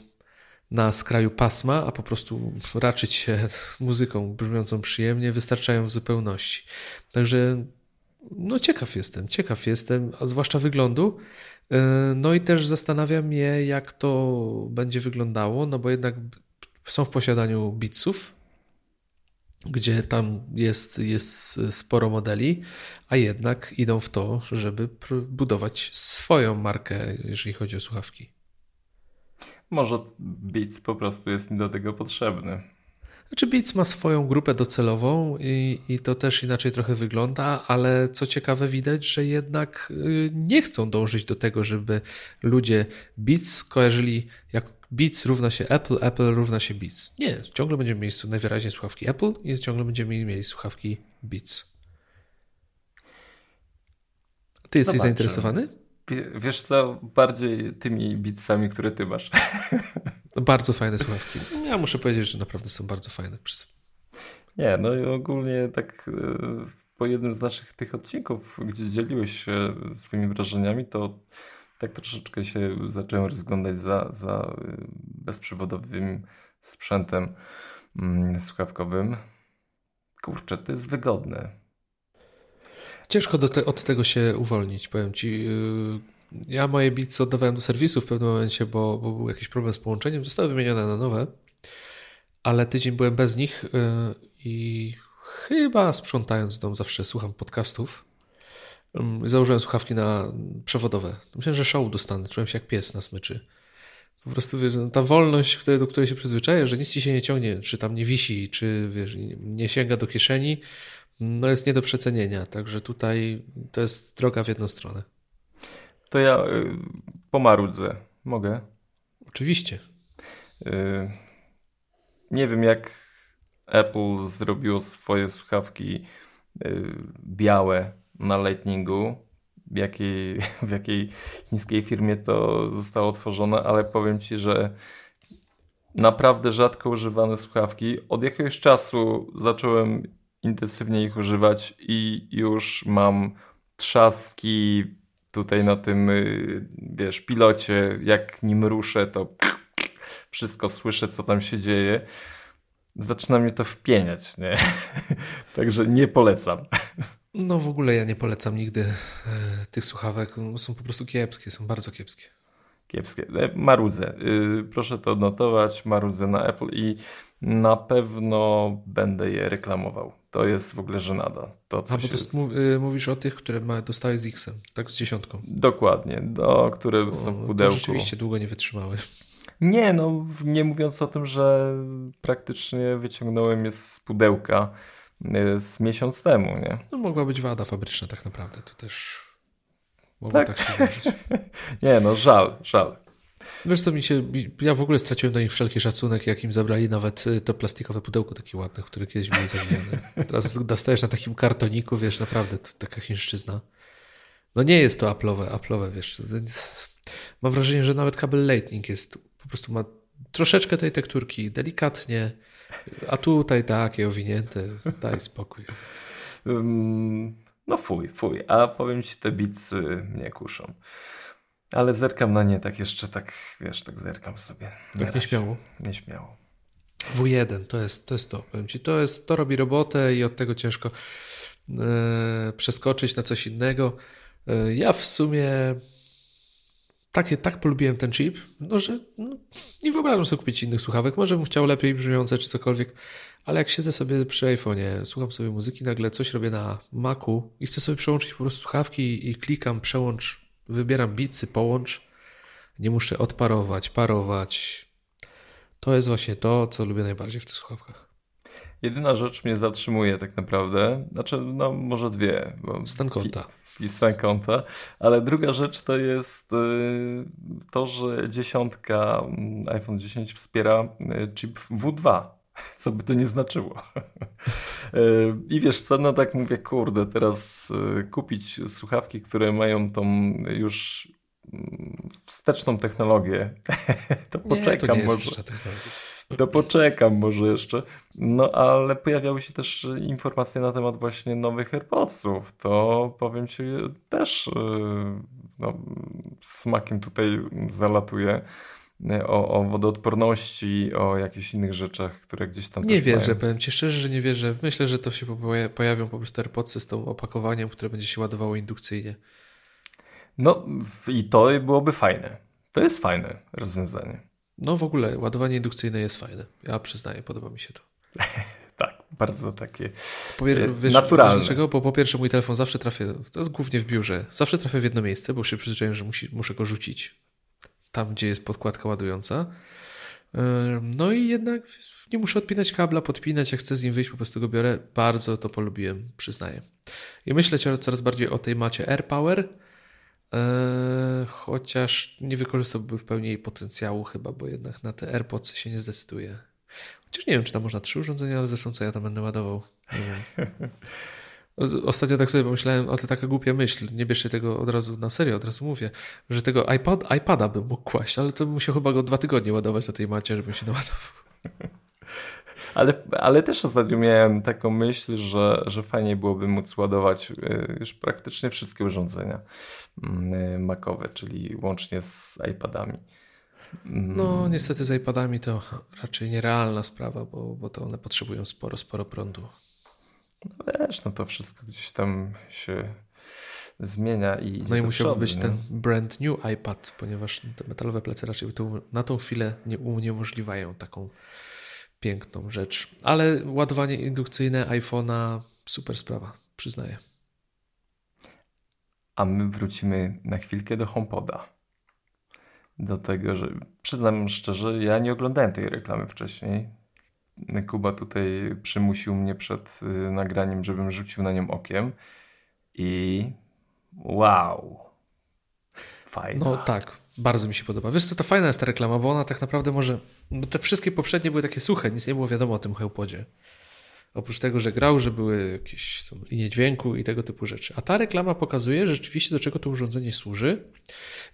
na skraju pasma, a po prostu raczyć się muzyką brzmiącą przyjemnie, wystarczają w zupełności. Także no ciekaw jestem, ciekaw jestem, a zwłaszcza wyglądu. E, no i też zastanawiam mnie, jak to będzie wyglądało, no bo jednak są w posiadaniu Beatsów, gdzie tam jest, jest sporo modeli, a jednak idą w to, żeby budować swoją markę, jeżeli chodzi o słuchawki. Może Beats po prostu jest do tego potrzebny. Znaczy Beats ma swoją grupę docelową i, i to też inaczej trochę wygląda, ale co ciekawe widać, że jednak y, nie chcą dążyć do tego, żeby ludzie Beats kojarzyli jak Beats równa się Apple, Apple równa się Beats. Nie, ciągle będziemy mieli najwyraźniej słuchawki Apple i ciągle będziemy mieli słuchawki Beats. Ty jesteś Zobaczę. zainteresowany? Wiesz co, bardziej tymi bitsami, które ty masz. Bardzo fajne słuchawki. Ja muszę powiedzieć, że naprawdę są bardzo fajne. Nie, no i ogólnie tak e, po jednym z naszych tych odcinków, gdzie dzieliłeś się swoimi wrażeniami, to tak troszeczkę się zacząłem rozglądać za, za e, bezprzewodowym sprzętem mm, słuchawkowym. Kurczę, to jest wygodne. Ciężko te, od tego się uwolnić, powiem ci. Y, ja moje bits oddawałem do serwisu w pewnym momencie, bo, bo był jakiś problem z połączeniem. Zostały wymienione na nowe, ale tydzień byłem bez nich y, i chyba sprzątając dom zawsze słucham podcastów. Założyłem słuchawki na przewodowe. Myślałem, że show dostanę. Czułem się jak pies na smyczy. Po prostu wiesz, no, ta wolność, do której się przyzwyczajasz, że nic ci się nie ciągnie, czy tam nie wisi, czy wiesz, nie sięga do kieszeni, no jest nie do przecenienia. Także tutaj to jest droga w jedną stronę. To ja y, pomarudzę. Mogę? Oczywiście. Y, nie wiem, jak Apple zrobiło swoje słuchawki y, białe na Lightningu, w jakiej, w jakiej chińskiej firmie to zostało tworzone, ale powiem Ci, że naprawdę rzadko używane słuchawki. Od jakiegoś czasu zacząłem intensywnie ich używać i już mam trzaski tutaj na tym, y, wiesz, pilocie. Jak nim ruszę, to wszystko słyszę, co tam się dzieje. Zaczyna mnie to wpieniać, nie? Także nie polecam. No w ogóle ja nie polecam nigdy e, tych słuchawek. Są po prostu kiepskie, są bardzo kiepskie. Kiepskie. E, marudzę. Y, proszę to odnotować. Marudzę na Apple i na pewno będę je reklamował. To jest w ogóle żenada. To A, bo to jest... Y, mówisz o tych, które ma, dostałeś z X-em, tak z dziesiątką. Dokładnie, do, które o, są w pudełku. To rzeczywiście długo nie wytrzymały. Nie, no nie mówiąc o tym, że praktycznie wyciągnąłem je z pudełka y, z miesiąc temu, nie? No mogła być wada fabryczna tak naprawdę, to też mogło tak, tak się zdarzyć. nie, no żal, żal. Wiesz co, mi się, ja w ogóle straciłem do nich wszelki szacunek, jak im zabrali nawet y, to plastikowe pudełko takie ładne, które kiedyś były zawijane. Teraz dostajesz na takim kartoniku, wiesz, naprawdę to taka chińszczyzna. No nie jest to aplowe, aplowe, wiesz. Mam wrażenie, że nawet kabel Lightning jest, po prostu ma troszeczkę tej tekturki, delikatnie, a tutaj takie owinięte, daj spokój. no fuj, fuj, a powiem ci, te bicy mnie kuszą. Ale zerkam na nie tak jeszcze, tak wiesz, tak zerkam sobie. Tak nieśmiało? Nieśmiało. W1 to jest, to jest to, powiem ci, to, jest, to robi robotę i od tego ciężko e, przeskoczyć na coś innego. E, ja w sumie takie, tak polubiłem ten chip, no, że no, nie wyobrażam sobie kupić innych słuchawek. Może bym chciał lepiej brzmiące czy cokolwiek, ale jak siedzę sobie przy iPhone'ie, słucham sobie muzyki, nagle coś robię na Macu i chcę sobie przełączyć po prostu słuchawki i klikam przełącz wybieram bicy, połącz. Nie muszę odparować, parować. To jest właśnie to, co lubię najbardziej w tych słuchawkach. Jedyna rzecz mnie zatrzymuje tak naprawdę, znaczy no może dwie. Stan konta. I stan konta, ale druga rzecz to jest y, to, że dziesiątka mm, iPhone 10 wspiera y, chip W2 co by to nie znaczyło. Y, I wiesz co, no tak mówię, kurde, teraz kupić słuchawki, które mają tą już mm, wsteczną technologię, to poczekam nie, to może. To poczekam może jeszcze. No ale pojawiały się też informacje na temat właśnie nowych AirPodsów. To powiem Ci też no, smakiem tutaj zalatuje o, o wodoodporności, o jakichś innych rzeczach, które gdzieś tam Nie wierzę, mają. powiem Ci szczerze, że nie wierzę. Myślę, że to się pojawią po prostu AirPodsy z tą opakowaniem, które będzie się ładowało indukcyjnie. No i to byłoby fajne. To jest fajne rozwiązanie. No w ogóle ładowanie indukcyjne jest fajne. Ja przyznaję, podoba mi się to. tak, bardzo takie Powier e, wiesz, naturalne. Dlaczego? Bo po pierwsze mój telefon zawsze trafia, to jest głównie w biurze, zawsze trafia w jedno miejsce, bo się przyzwyczaiłem, że musi, muszę go rzucić tam, gdzie jest podkładka ładująca. No i jednak nie muszę odpinać kabla, podpinać, jak chcę z nim wyjść, po prostu go biorę. Bardzo to polubiłem, przyznaję. I myślę coraz bardziej o tej macie AirPower, e, chociaż nie wykorzystałbym w pełni jej potencjału chyba, bo jednak na te AirPods się nie zdecyduje. Chociaż nie wiem, czy tam można trzy urządzenia, ale zresztą co ja tam będę ładował. Nie wiem. Ostatnio tak sobie pomyślałem, o to taka głupia myśl, nie bierzcie tego od razu na serio, od razu mówię, że tego iPad, iPada bym mógł kłaść, ale to bym musiał chyba go dwa tygodnie ładować na tej macie, żebym się naładował. Ale, ale też ostatnio miałem taką myśl, że, że fajnie byłoby móc ładować y, już praktycznie wszystkie urządzenia mm, y, macowe, czyli łącznie z iPadami. Mm. No, niestety z iPadami to raczej nierealna sprawa, bo, bo to one potrzebują sporo, sporo prądu. No wiesz, no to wszystko gdzieś tam się zmienia i. No i musiałby być nie? ten brand new iPad, ponieważ te metalowe plecy raczej to na tą chwilę nie uniemożliwiają taką piękną rzecz. Ale ładowanie indukcyjne iPhone'a super sprawa, przyznaję. A my wrócimy na chwilkę do HomePoda. Do tego, że przyznam szczerze, ja nie oglądałem tej reklamy wcześniej. Kuba tutaj przymusił mnie przed y, nagraniem, żebym rzucił na nią okiem i wow. Fajna. No tak, bardzo mi się podoba. Wiesz co, to fajna jest ta reklama, bo ona tak naprawdę może... Bo te wszystkie poprzednie były takie suche, nic nie było wiadomo o tym hełpodzie. Oprócz tego, że grał, że były jakieś linie dźwięku i tego typu rzeczy. A ta reklama pokazuje rzeczywiście, do czego to urządzenie służy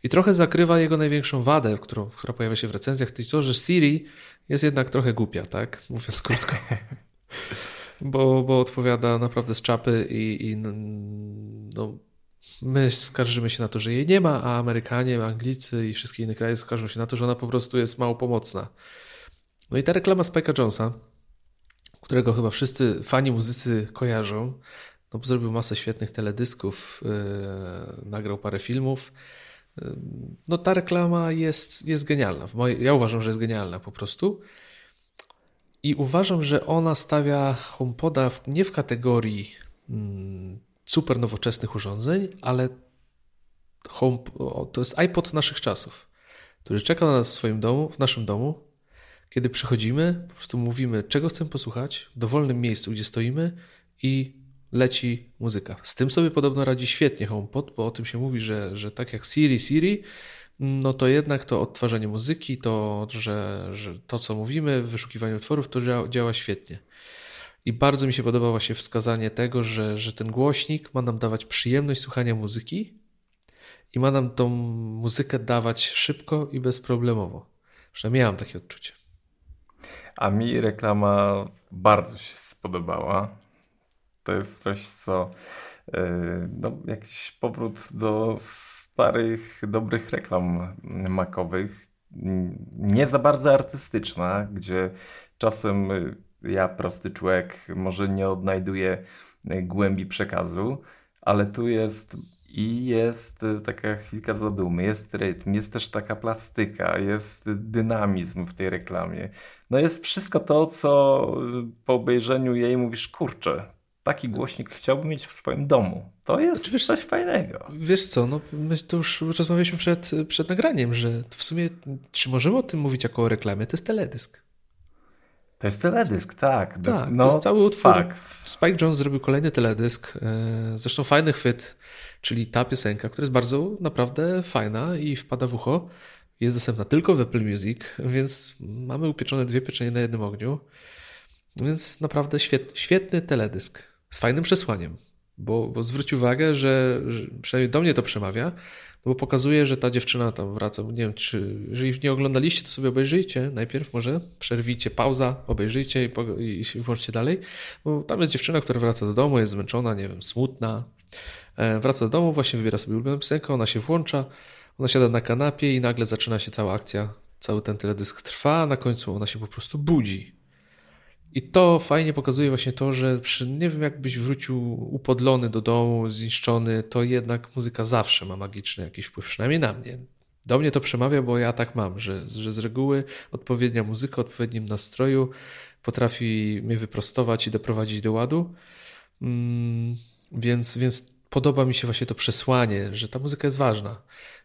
i trochę zakrywa jego największą wadę, którą, która pojawia się w recenzjach, to to, że Siri jest jednak trochę głupia, tak? Mówiąc krótko. bo, bo odpowiada naprawdę z czapy i, i no, my skarżymy się na to, że jej nie ma, a Amerykanie, Anglicy i wszystkie inne kraje skarżą się na to, że ona po prostu jest mało pomocna. No i ta reklama Spike'a Jonesa, którego chyba wszyscy fani muzycy kojarzą, no zrobił masę świetnych teledysków, yy, nagrał parę filmów. Yy, no ta reklama jest, jest genialna. ja uważam, że jest genialna po prostu. I uważam, że ona stawia HomePoda nie w kategorii mm, super nowoczesnych urządzeń, ale home, to jest iPod naszych czasów, który czeka na nas w swoim domu, w naszym domu. Kiedy przychodzimy, po prostu mówimy, czego chcemy posłuchać, w dowolnym miejscu, gdzie stoimy i leci muzyka. Z tym sobie podobno radzi świetnie HomePod, bo o tym się mówi, że, że tak jak Siri, Siri, no to jednak to odtwarzanie muzyki, to, że, że to co mówimy w wyszukiwaniu utworów, to działa, działa świetnie. I bardzo mi się podoba właśnie wskazanie tego, że, że ten głośnik ma nam dawać przyjemność słuchania muzyki i ma nam tą muzykę dawać szybko i bezproblemowo. Przynajmniej miałam takie odczucie. A mi reklama bardzo się spodobała. To jest coś, co yy, no, jakiś powrót do starych, dobrych reklam makowych. Nie za bardzo artystyczna, gdzie czasem ja, prosty człowiek, może nie odnajduję głębi przekazu, ale tu jest i jest taka chwilka zadumy, jest rytm, jest też taka plastyka, jest dynamizm w tej reklamie. No jest wszystko to, co po obejrzeniu jej mówisz, kurczę, taki głośnik chciałbym mieć w swoim domu. To jest znaczy, wiesz, coś fajnego. Wiesz co, no my to już rozmawialiśmy przed, przed nagraniem, że w sumie czy możemy o tym mówić jako o reklamie? To jest teledysk. To jest teledysk, tak. Tak, no, to jest cały utwór. Fakt. Spike Jones zrobił kolejny teledysk, e, zresztą fajny chwyt, czyli ta piosenka, która jest bardzo naprawdę fajna i wpada w ucho. Jest dostępna tylko w Apple Music, więc mamy upieczone dwie pieczenie na jednym ogniu. Więc naprawdę świetny teledysk z fajnym przesłaniem. Bo, bo zwróć uwagę, że, że przynajmniej do mnie to przemawia, bo pokazuje, że ta dziewczyna tam wraca. Nie wiem, czy jeżeli nie oglądaliście, to sobie obejrzyjcie. Najpierw może przerwijcie pauza, obejrzyjcie i, i, i włączcie dalej. Bo tam jest dziewczyna, która wraca do domu, jest zmęczona, nie wiem, smutna. E, wraca do domu, właśnie wybiera sobie ulubioną piosenkę, ona się włącza, ona siada na kanapie i nagle zaczyna się cała akcja. Cały ten teledysk trwa, a na końcu ona się po prostu budzi i to fajnie pokazuje właśnie to, że przy, nie wiem, jakbyś wrócił upodlony do domu, zniszczony, to jednak muzyka zawsze ma magiczny jakiś wpływ, przynajmniej na mnie. Do mnie to przemawia, bo ja tak mam, że, że z reguły odpowiednia muzyka, odpowiednim nastroju potrafi mnie wyprostować i doprowadzić do ładu. Mm, więc, więc podoba mi się właśnie to przesłanie, że ta muzyka jest ważna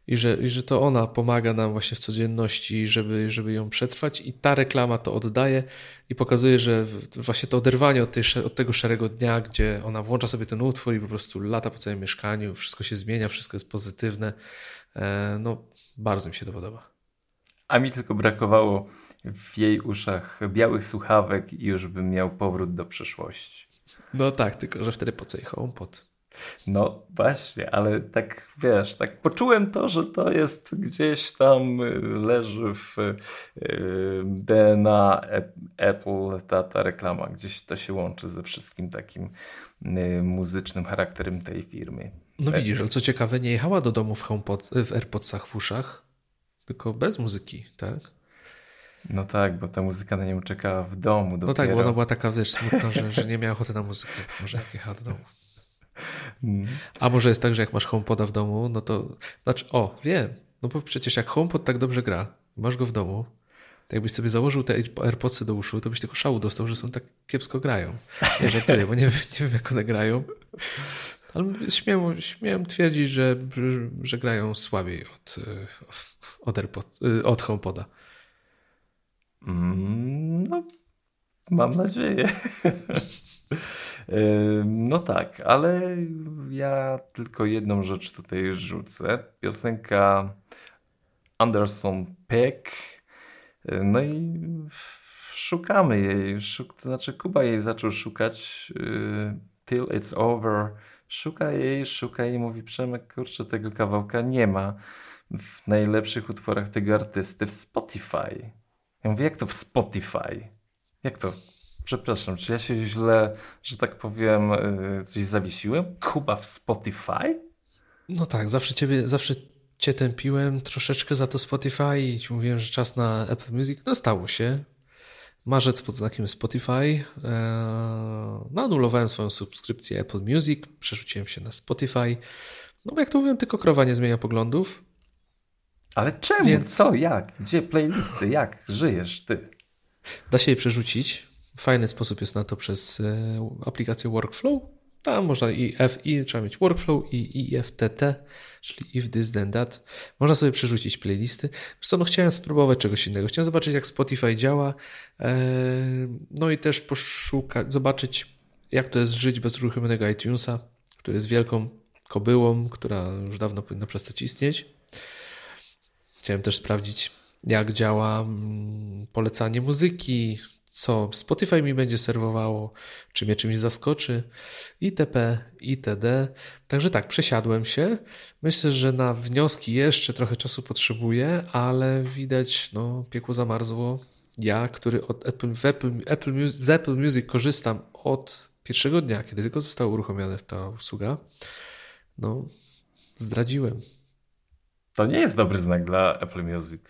i że, i że to ona pomaga nam właśnie w codzienności, żeby, żeby ją przetrwać i ta reklama to oddaje i pokazuje, że właśnie to oderwanie od, tej, od tego szarego dnia, gdzie ona włącza sobie ten utwór i po prostu lata po całym mieszkaniu, wszystko się zmienia, wszystko jest pozytywne, e, no bardzo mi się to podoba. A mi tylko brakowało w jej uszach białych słuchawek i już bym miał powrót do przeszłości. No tak, tylko że wtedy po co jechał pod no właśnie, ale tak wiesz, tak poczułem to, że to jest gdzieś tam y, leży w y, DNA Apple ta, ta reklama, gdzieś to się łączy ze wszystkim takim y, muzycznym charakterem tej firmy. No widzisz, ale co ciekawe, nie jechała do domu w, HomePod, w AirPodsach w uszach, tylko bez muzyki, tak? No tak, bo ta muzyka na nią czekała w domu. Dopiero. No tak, bo ona była taka, wiesz, smutna, że, że nie miała ochoty na muzykę. Może jak jechała do domu. A może jest tak, że jak masz HomePoda w domu, no to... Znaczy, o, wiem. No bo przecież jak HomePod tak dobrze gra, masz go w domu, to jakbyś sobie założył te AirPodsy do uszu, to byś tylko szału dostał, że są tak kiepsko grają. Ja żartuję, bo nie, nie wiem, jak one grają. Ale śmiem, śmiem twierdzić, że, że grają słabiej od, od, AirPod, od HomePoda. Mm, no, mam nadzieję. No tak, ale ja tylko jedną rzecz tutaj rzucę. Piosenka Anderson Peck. No i szukamy jej. Szuk, to znaczy Kuba jej zaczął szukać yy, Till It's Over. Szuka jej, szuka jej, mówi Przemek, kurczę, tego kawałka nie ma w najlepszych utworach tego artysty w Spotify. Ja mówię, jak to w Spotify? Jak to? Przepraszam, czy ja się źle, że tak powiem, y, coś zawiesiłem? Kuba w Spotify? No tak, zawsze ciebie, zawsze cię tępiłem troszeczkę za to Spotify i ci mówiłem, że czas na Apple Music. No stało się. Marzec pod znakiem Spotify. Eee, no, anulowałem swoją subskrypcję Apple Music, przerzuciłem się na Spotify. No bo jak to mówiłem, tylko krowa nie zmienia poglądów. Ale czemu? Więc... Co? Jak? Gdzie playlisty? Jak żyjesz ty? Da się je przerzucić. Fajny sposób jest na to przez e, aplikację Workflow. Tam można i F, i trzeba mieć Workflow i IFTT, czyli if this then that. Można sobie przerzucić playlisty. Co, no chciałem spróbować czegoś innego. Chciałem zobaczyć, jak Spotify działa. E, no i też poszukać, zobaczyć, jak to jest żyć bez uruchomionego iTunesa, który jest wielką kobyłą, która już dawno powinna przestać istnieć. Chciałem też sprawdzić, jak działa mm, polecanie muzyki, co Spotify mi będzie serwowało, czy mnie czymś zaskoczy, itp., itd. Także tak, przesiadłem się. Myślę, że na wnioski jeszcze trochę czasu potrzebuję, ale widać, no, piekło zamarzło. Ja, który od Apple, Apple, Apple, z Apple Music korzystam od pierwszego dnia, kiedy tylko została uruchomiona ta usługa, no, zdradziłem. To nie jest dobry znak dla Apple Music.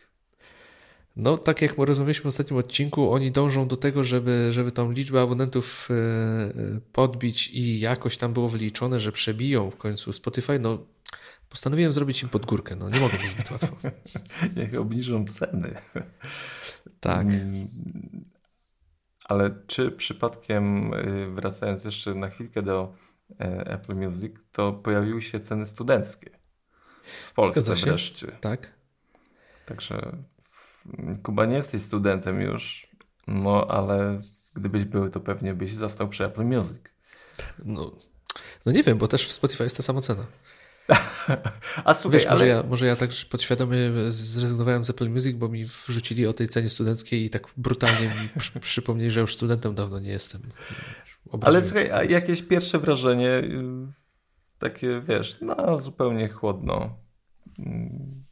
No, tak jak rozmawialiśmy w ostatnim odcinku, oni dążą do tego, żeby, żeby tą liczbę abonentów e, e, podbić i jakoś tam było wyliczone, że przebiją w końcu Spotify. No, postanowiłem zrobić im podgórkę. No, nie mogę być zbyt łatwo. Niech obniżą ceny. Tak. Mm, ale czy przypadkiem, y, wracając jeszcze na chwilkę do e, Apple Music, to pojawiły się ceny studenckie w Polsce wreszcie. Tak. Także Kuba, nie jesteś studentem już, no ale gdybyś był, to pewnie byś został przy Apple Music. No, no nie wiem, bo też w Spotify jest ta sama cena. A słuchaj, Wiesz, może, ale... ja, może ja tak podświadomie zrezygnowałem z Apple Music, bo mi wrzucili o tej cenie studenckiej i tak brutalnie mi przy, przypomnieli, że już studentem dawno nie jestem. ale słuchaj, a jakieś pierwsze wrażenie, y, takie wiesz, no zupełnie chłodno.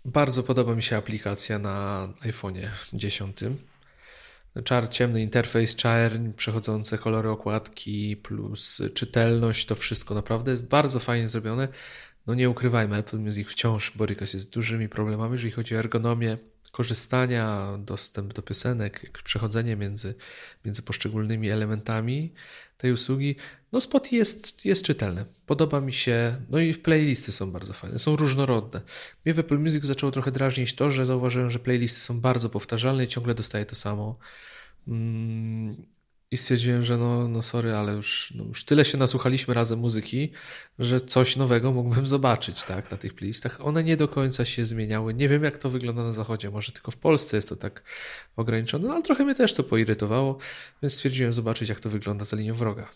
Bardzo podoba mi się aplikacja na iPhone'ie 10. Czar, ciemny interfejs, czarń, przechodzące kolory okładki plus czytelność, to wszystko naprawdę jest bardzo fajnie zrobione. No nie ukrywajmy, Apple Music wciąż boryka się z dużymi problemami, jeżeli chodzi o ergonomię korzystania, dostęp do piosenek, przechodzenie między, między poszczególnymi elementami tej usługi. No Spot jest, jest czytelny. Podoba mi się, no i playlisty są bardzo fajne, są różnorodne. Mnie w Apple Music zaczęło trochę drażnić to, że zauważyłem, że playlisty są bardzo powtarzalne i ciągle dostaję to samo. I stwierdziłem, że no, no sorry, ale już, no już tyle się nasłuchaliśmy razem muzyki, że coś nowego mógłbym zobaczyć tak, na tych playlistach. One nie do końca się zmieniały. Nie wiem, jak to wygląda na zachodzie. Może tylko w Polsce jest to tak ograniczone, no, ale trochę mnie też to poirytowało, więc stwierdziłem zobaczyć, jak to wygląda za linią wroga.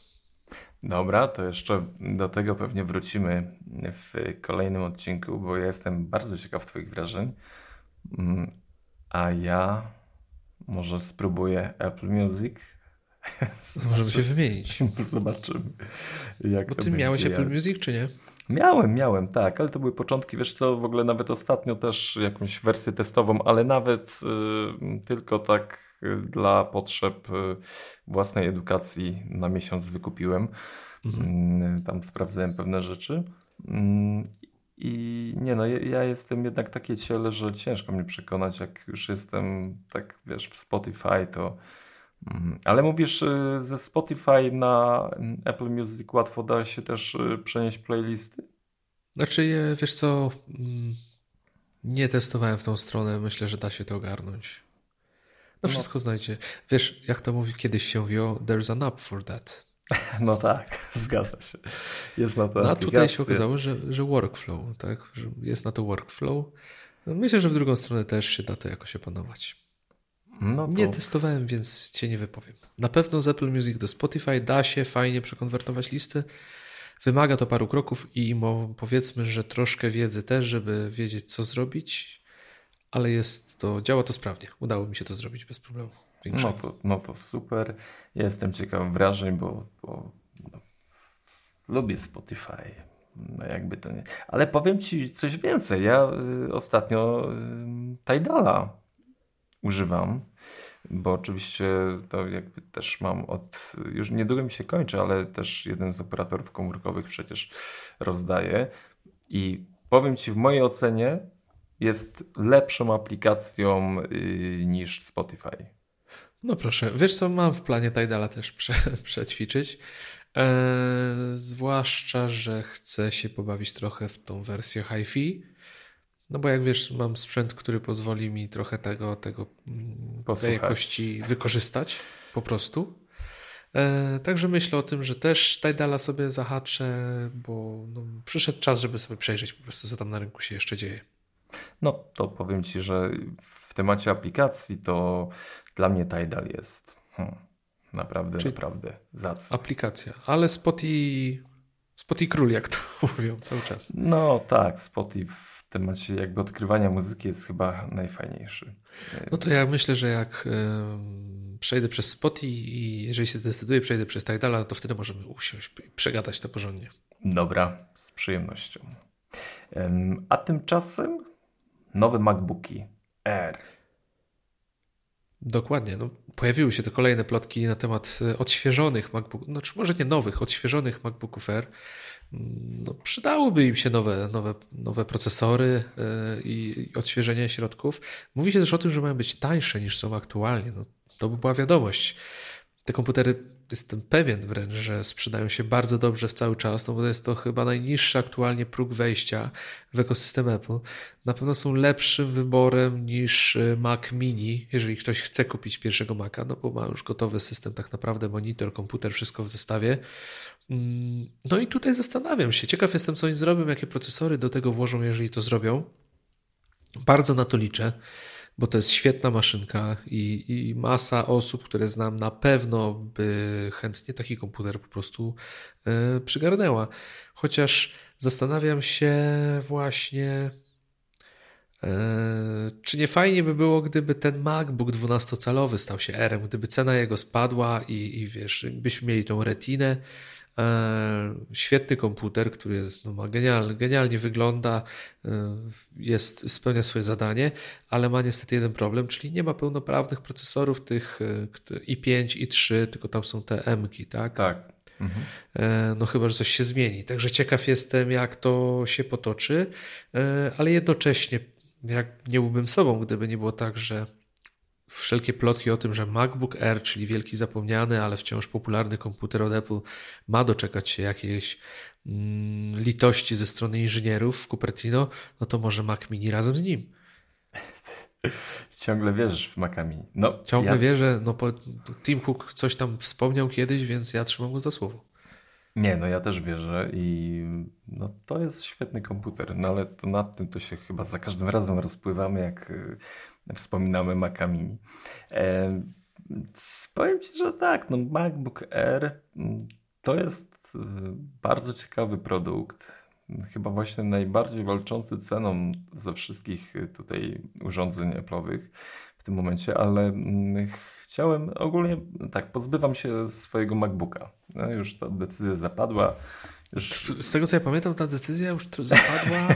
Dobra, to jeszcze do tego pewnie wrócimy w kolejnym odcinku, bo ja jestem bardzo ciekaw Twoich wrażeń. Mm, a ja może spróbuję Apple Music Możemy się wymienić. Zobaczymy. Jak Bo ty miałeś Apple Music, czy nie? Miałem, miałem, tak, ale to były początki, wiesz co, w ogóle nawet ostatnio też jakąś wersję testową, ale nawet y, tylko tak y, dla potrzeb y, własnej edukacji na miesiąc wykupiłem. Mhm. Y, tam sprawdzałem pewne rzeczy. Y, I nie no, ja, ja, jestem jednak takie ciele, że ciężko mnie przekonać, jak już jestem tak, wiesz, w Spotify, to. Ale mówisz, y, ze Spotify na mm, Apple Music łatwo da się też y, przenieść playlisty? Znaczy, wiesz co, mm, nie testowałem w tą stronę, myślę, że da się to ogarnąć. No, no. wszystko no. znajdzie. Wiesz, jak to mówi kiedyś się mówiło, there's an app for that. No tak, zgadza się. Jest na to No a tutaj się okazało, że, że workflow, tak? Że jest na to workflow. No, myślę, że w drugą stronę też się da to jakoś opanować. No to... Nie testowałem, więc cię nie wypowiem. Na pewno z Apple Music do Spotify da się fajnie przekonwertować listy. Wymaga to paru kroków i powiedzmy, że troszkę wiedzy też, żeby wiedzieć, co zrobić, ale jest to, działa to sprawnie. Udało mi się to zrobić bez problemu. No to, no to super. Jestem ciekaw wrażeń, bo, bo no, lubię Spotify. No jakby to nie. Ale powiem ci coś więcej. Ja y, ostatnio y, Tidala używam, bo oczywiście to jakby też mam od, już niedługo mi się kończy, ale też jeden z operatorów komórkowych przecież rozdaje i powiem Ci w mojej ocenie jest lepszą aplikacją yy, niż Spotify. No proszę, wiesz co, mam w planie Tidala też prze, przećwiczyć. Eee, zwłaszcza, że chcę się pobawić trochę w tą wersję hi-fi No bo jak wiesz, mam sprzęt, który pozwoli mi trochę tego, tego mm, tej jakości wykorzystać po prostu. E, także myślę o tym, że też Tidala sobie zahaczę, bo no, przyszedł czas, żeby sobie przejrzeć po prostu, co tam na rynku się jeszcze dzieje. No to powiem Ci, że w temacie aplikacji to dla mnie Tidal jest hmm, naprawdę, Czyli naprawdę zacny. Aplikacja, ale Spotify, Spotify król, jak to mówią cały czas. No tak, Spotify w temacie jakby odkrywania muzyki jest chyba najfajniejszy. No to ja myślę, że jak przejdę przez Spotify i jeżeli się zdecyduję, przejdę przez Tidala, to wtedy możemy usiąść i przegadać to porządnie. Dobra, z przyjemnością. A tymczasem nowe MacBooki Air. Dokładnie. No, pojawiły się te kolejne plotki na temat e, odświeżonych MacBooków, znaczy może nie nowych, odświeżonych MacBooków Air. Mm, no, przydałyby im się nowe, nowe, nowe procesory e, i, odświeżenie środków. Mówi się też o tym, że mają być tańsze niż są aktualnie. No, to by była wiadomość. Te komputery jestem pewien wręcz, że sprzedają się bardzo dobrze w cały czas, no bo to jest to chyba najniższy aktualnie próg wejścia w ekosystem Apple. Na pewno są lepszym wyborem niż y, Mac Mini, jeżeli ktoś chce kupić pierwszego Maca, no bo ma już gotowy system, tak naprawdę monitor, komputer, wszystko w zestawie. Mm, no i tutaj zastanawiam się, ciekaw jestem co oni zrobią, jakie procesory do tego włożą, jeżeli to zrobią. Bardzo na to liczę bo to jest świetna maszynka i, i, masa osób, które znam, na pewno by chętnie taki komputer po prostu y, przygarnęła. Chociaż zastanawiam się właśnie, y, czy nie fajnie by było, gdyby ten MacBook 12-calowy stał się R, gdyby cena jego spadła i, i wiesz, byśmy mieli tą retinę świetny komputer, który jest, no, ma genialny, genialnie wygląda, e, jest, spełnia swoje zadanie, ale ma niestety jeden problem, czyli nie ma pełnoprawnych procesorów tych e, i5, i3, tylko tam są te M-ki, tak? Tak. Mhm. No chyba, że coś się zmieni. Także ciekaw jestem, jak to się potoczy, ale jednocześnie jak nie byłbym sobą, gdyby nie było tak, że wszelkie plotki o tym, że MacBook Air, czyli wielki zapomniany, ale wciąż popularny komputer od Apple, ma doczekać się jakiejś mm, litości ze strony inżynierów w Cupertino, no to może Mac Mini razem z nim. Ciągle wierzysz w Maca Mini. No, Ciągle ja... wierzę. No, Tim Cook coś tam wspomniał kiedyś, więc ja trzymam go za słowo. Nie, no ja też wierzę i no, to jest świetny komputer, no ale to nad tym to się chyba za każdym razem rozpływamy, jak y, wspominamy Maca Mini. E, powiem Ci, że tak, no MacBook Air mm, to jest y, bardzo ciekawy produkt. Chyba właśnie najbardziej walczący ceną ze wszystkich y, tutaj urządzeń Apple'owych w tym momencie, ale mm, chciałem ogólnie, tak, pozbywam się swojego MacBooka. No, już ta decyzja zapadła. Już... Z tego co ja pamiętam, ta decyzja już zapadła.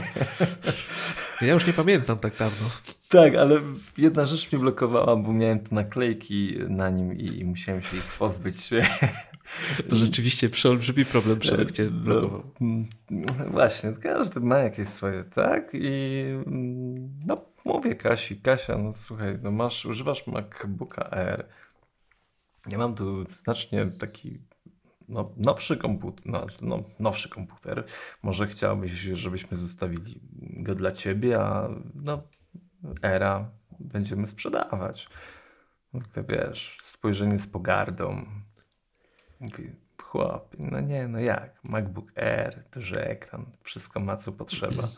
ja już nie pamiętam tak dawno. Tak, ale jedna rzecz mnie blokowała, bo miałem te naklejki na nim i, i musiałem się ich pozbyć. To rzeczywiście przeolbrzymi problem Przemek cię no, blokował. No, właśnie, każdy ma jakieś swoje, tak? I no mówię Kasi, Kasia, no słuchaj, no masz, używasz MacBooka Air. Ja mam tu znacznie taki no, nowszy komputer, no, no, nowszy komputer. Może chciałbyś, żebyśmy zostawili go dla ciebie, a no, era będziemy sprzedawać. To wiesz, spojrzenie z pogardą. Mówi, chłop, no nie, no jak? MacBook Air, duży ekran, wszystko ma co potrzeba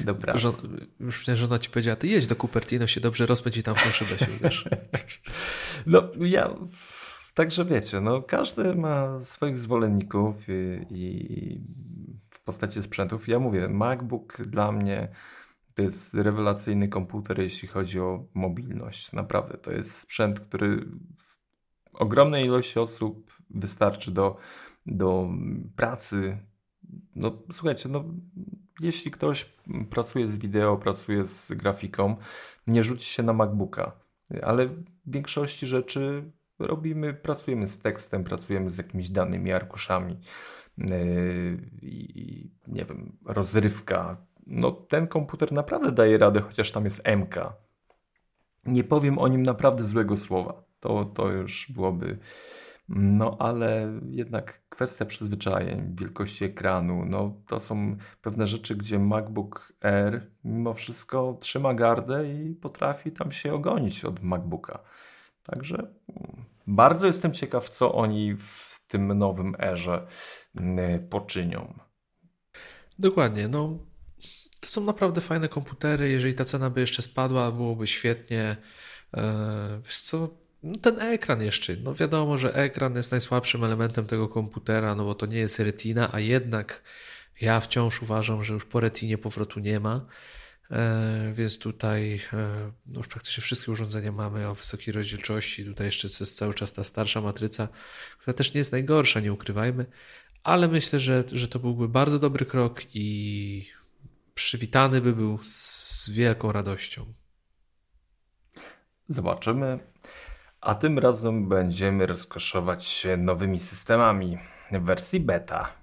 do pracy. Żon, już żona ci powiedziała, ty jedź do Cupertino, się dobrze rozpędzi i tam w tą szybę się, wiesz. no ja, także wiecie, no każdy ma swoich zwolenników i, i w postaci sprzętów. Ja mówię, MacBook dla mnie to jest rewelacyjny komputer, jeśli chodzi o mobilność. Naprawdę, to jest sprzęt, który ogromnej ilości osób wystarczy do, do pracy. No słuchajcie, no, jeśli ktoś pracuje z wideo, pracuje z grafiką, nie rzuci się na MacBooka, ale w większości rzeczy robimy, pracujemy z tekstem, pracujemy z jakimiś danymi, arkuszami yy, i nie wiem, rozrywka, no ten komputer naprawdę daje radę, chociaż tam jest MK. Nie powiem o nim naprawdę złego słowa. To, to już byłoby No ale jednak kwestia przyzwyczajeń, wielkości ekranu, no to są pewne rzeczy, gdzie MacBook Air mimo wszystko trzyma gardę i potrafi tam się ogonić od MacBooka. Także mm, bardzo jestem ciekaw, co oni w tym nowym erze mm, poczynią. Dokładnie, no to są naprawdę fajne komputery. Jeżeli ta cena by jeszcze spadła, byłoby świetnie. E, wiesz co, no ten ekran jeszcze, no wiadomo, że ekran jest najsłabszym elementem tego komputera, no bo to nie jest retina, a jednak ja wciąż uważam, że już po retinie powrotu nie ma. E, więc tutaj e, no już praktycznie wszystkie urządzenia mamy o wysokiej rozdzielczości. Tutaj jeszcze jest cały czas ta starsza matryca, która też nie jest najgorsza, nie ukrywajmy, ale myślę, że, że to byłby bardzo dobry krok i przywitany by był z wielką radością. Zobaczymy. A tym razem będziemy rozkoszować się nowymi systemami w wersji beta.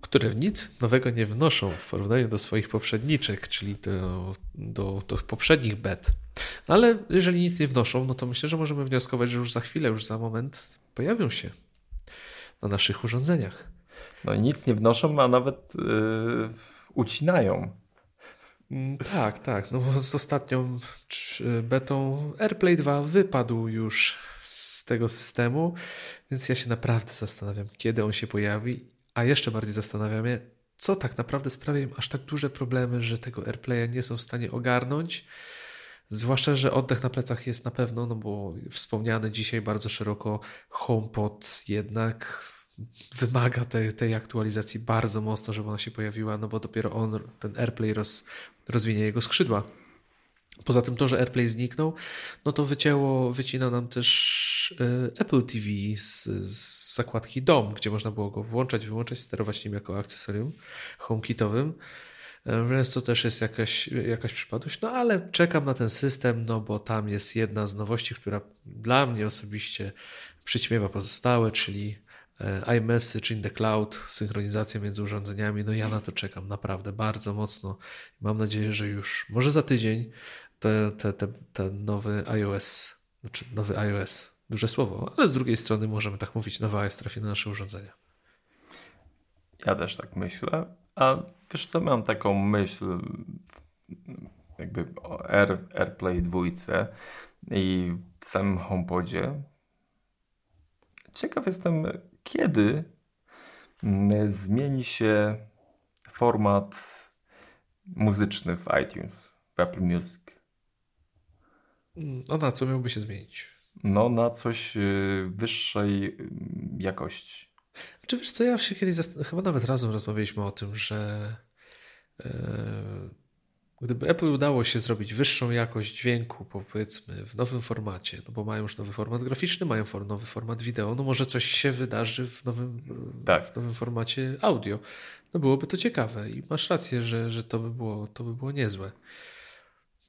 Które nic nowego nie wnoszą w porównaniu do swoich poprzedniczek, czyli do, do, do poprzednich bet. No ale jeżeli nic nie wnoszą, no to myślę, że możemy wnioskować, że już za chwilę, już za moment pojawią się na naszych urządzeniach. No nic nie wnoszą, a nawet yy, ucinają. Mm, tak, tak. No bo z ostatnią betą AirPlay 2 wypadł już z tego systemu, więc ja się naprawdę zastanawiam, kiedy on się pojawi, a jeszcze bardziej zastanawiam się, co tak naprawdę sprawia im aż tak duże problemy, że tego AirPlaya nie są w stanie ogarnąć. Zwłaszcza, że oddech na plecach jest na pewno, no bo wspomniany dzisiaj bardzo szeroko HomePod jednak wymaga tej, tej aktualizacji bardzo mocno, żeby ona się pojawiła, no bo dopiero on, ten AirPlay roz, rozwinie jego skrzydła. Poza tym to, że AirPlay zniknął, no to wycięło, wycina nam też e, Apple TV z, z zakładki DOM, gdzie można było go włączać, wyłączać, sterować nim jako akcesorium HomeKitowym. E, więc to też jest jakaś, jakaś przypadłość. No ale czekam na ten system, no bo tam jest jedna z nowości, która dla mnie osobiście przyćmiewa pozostałe, czyli E, iMessage in the cloud, synchronizacja między urządzeniami. No ja na to czekam naprawdę bardzo mocno. Mam nadzieję, że już może za tydzień te, te, te, ten nowy iOS, znaczy nowy iOS, duże słowo, ale z drugiej strony możemy tak mówić, nowy iOS trafi na nasze urządzenia. Ja też tak myślę. A wiesz co, mam taką myśl jakby o Air, AirPlay 2 i w samym HomePodzie. Ciekaw jestem, kiedy zmieni się format muzyczny w iTunes, w Apple Music? No na co miałby się zmienić? No na coś y, wyższej y, jakości. Czy wiesz co, ja się kiedyś, chyba nawet razem rozmawialiśmy o tym, że yy Gdyby Apple udało się zrobić wyższą jakość dźwięku, powiedzmy, w nowym formacie, no bo mają już nowy format graficzny, mają nowy format wideo, no może coś się wydarzy w nowym, tak. w nowym formacie audio. No byłoby to ciekawe i masz rację, że, że to, by było, to by było niezłe.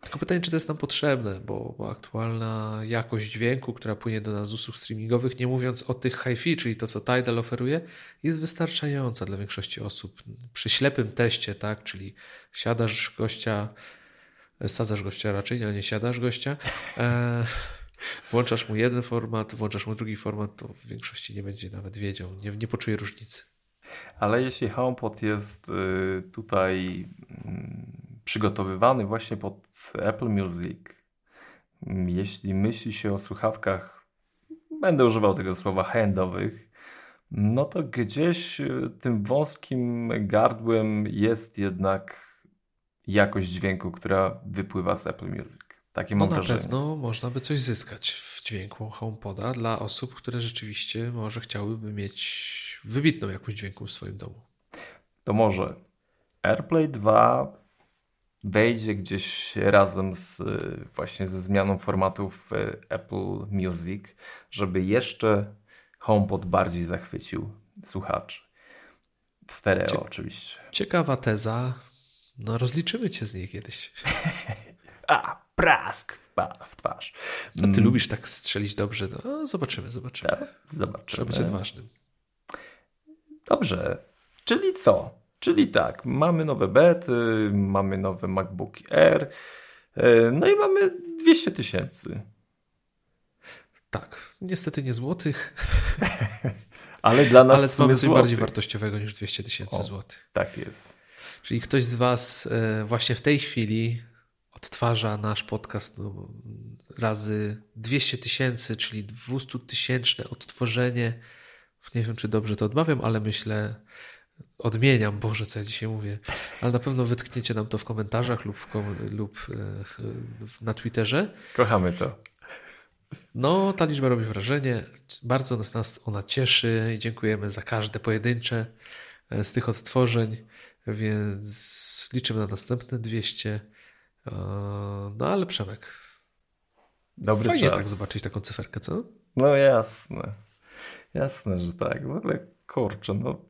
Tylko pytanie, czy to jest nam potrzebne, bo, bo, aktualna jakość dźwięku, która płynie do nas z usług streamingowych, nie mówiąc o tych hi-fi, czyli to, co Tidal oferuje, jest wystarczająca dla większości osób. Przy ślepym teście, tak, czyli siadasz gościa, sadzasz gościa raczej, a nie siadasz gościa, e, włączasz mu jeden format, włączasz mu drugi format, to w większości nie będzie nawet wiedział, nie, nie poczuje różnicy. Ale jeśli HomePod jest y, tutaj mm, przygotowywany właśnie pod Apple Music, jeśli myśli się o słuchawkach, będę używał tego słowa handowych, no to gdzieś e, tym wąskim gardłem jest jednak jakość dźwięku, która wypływa z Apple Music. Takie no mam na pewno można by coś zyskać w dźwięku HomePoda dla osób, które rzeczywiście może chciałyby mieć wybitną jakość dźwięku w swoim domu. To może AirPlay 2 wejdzie gdzieś razem z właśnie ze zmianą formatów Apple Music, żeby jeszcze HomePod bardziej zachwycił słuchaczy. W stereo Cie oczywiście. Ciekawa teza. No rozliczymy cię z niej kiedyś. A, prask w twarz. A ty mm. lubisz tak strzelić dobrze? No, zobaczymy, zobaczymy. Tak, zobaczymy. Trzeba być odważnym. Dobrze. Czyli co? Czyli tak, mamy nowe bety, mamy nowe MacBook Air, e, no i mamy 200 tysięcy. Tak, niestety nie złotych. Ale dla nas Ale mamy coś bardziej wartościowego niż 200 tysięcy złotych. Tak jest. Czyli ktoś z Was e, właśnie w tej chwili odtwarza nasz podcast no, razy 200 tysięcy, czyli 200 tysięczne odtworzenie. Nie wiem, czy dobrze to odmawiam, ale myślę, odmieniam, Boże, co ja dzisiaj mówię, ale na pewno wytkniecie nam to w komentarzach lub, w kom lub e, na Twitterze. Kochamy to. No, ta liczba robi wrażenie. Bardzo nas ona cieszy i dziękujemy za każde pojedyncze e, z tych odtworzeń, więc liczymy na następne 200. E, no ale Przemek, Dobry fajnie czas. tak zobaczyć taką cyferkę, co? No jasne. Jasne, że tak. W ogóle kurczę, no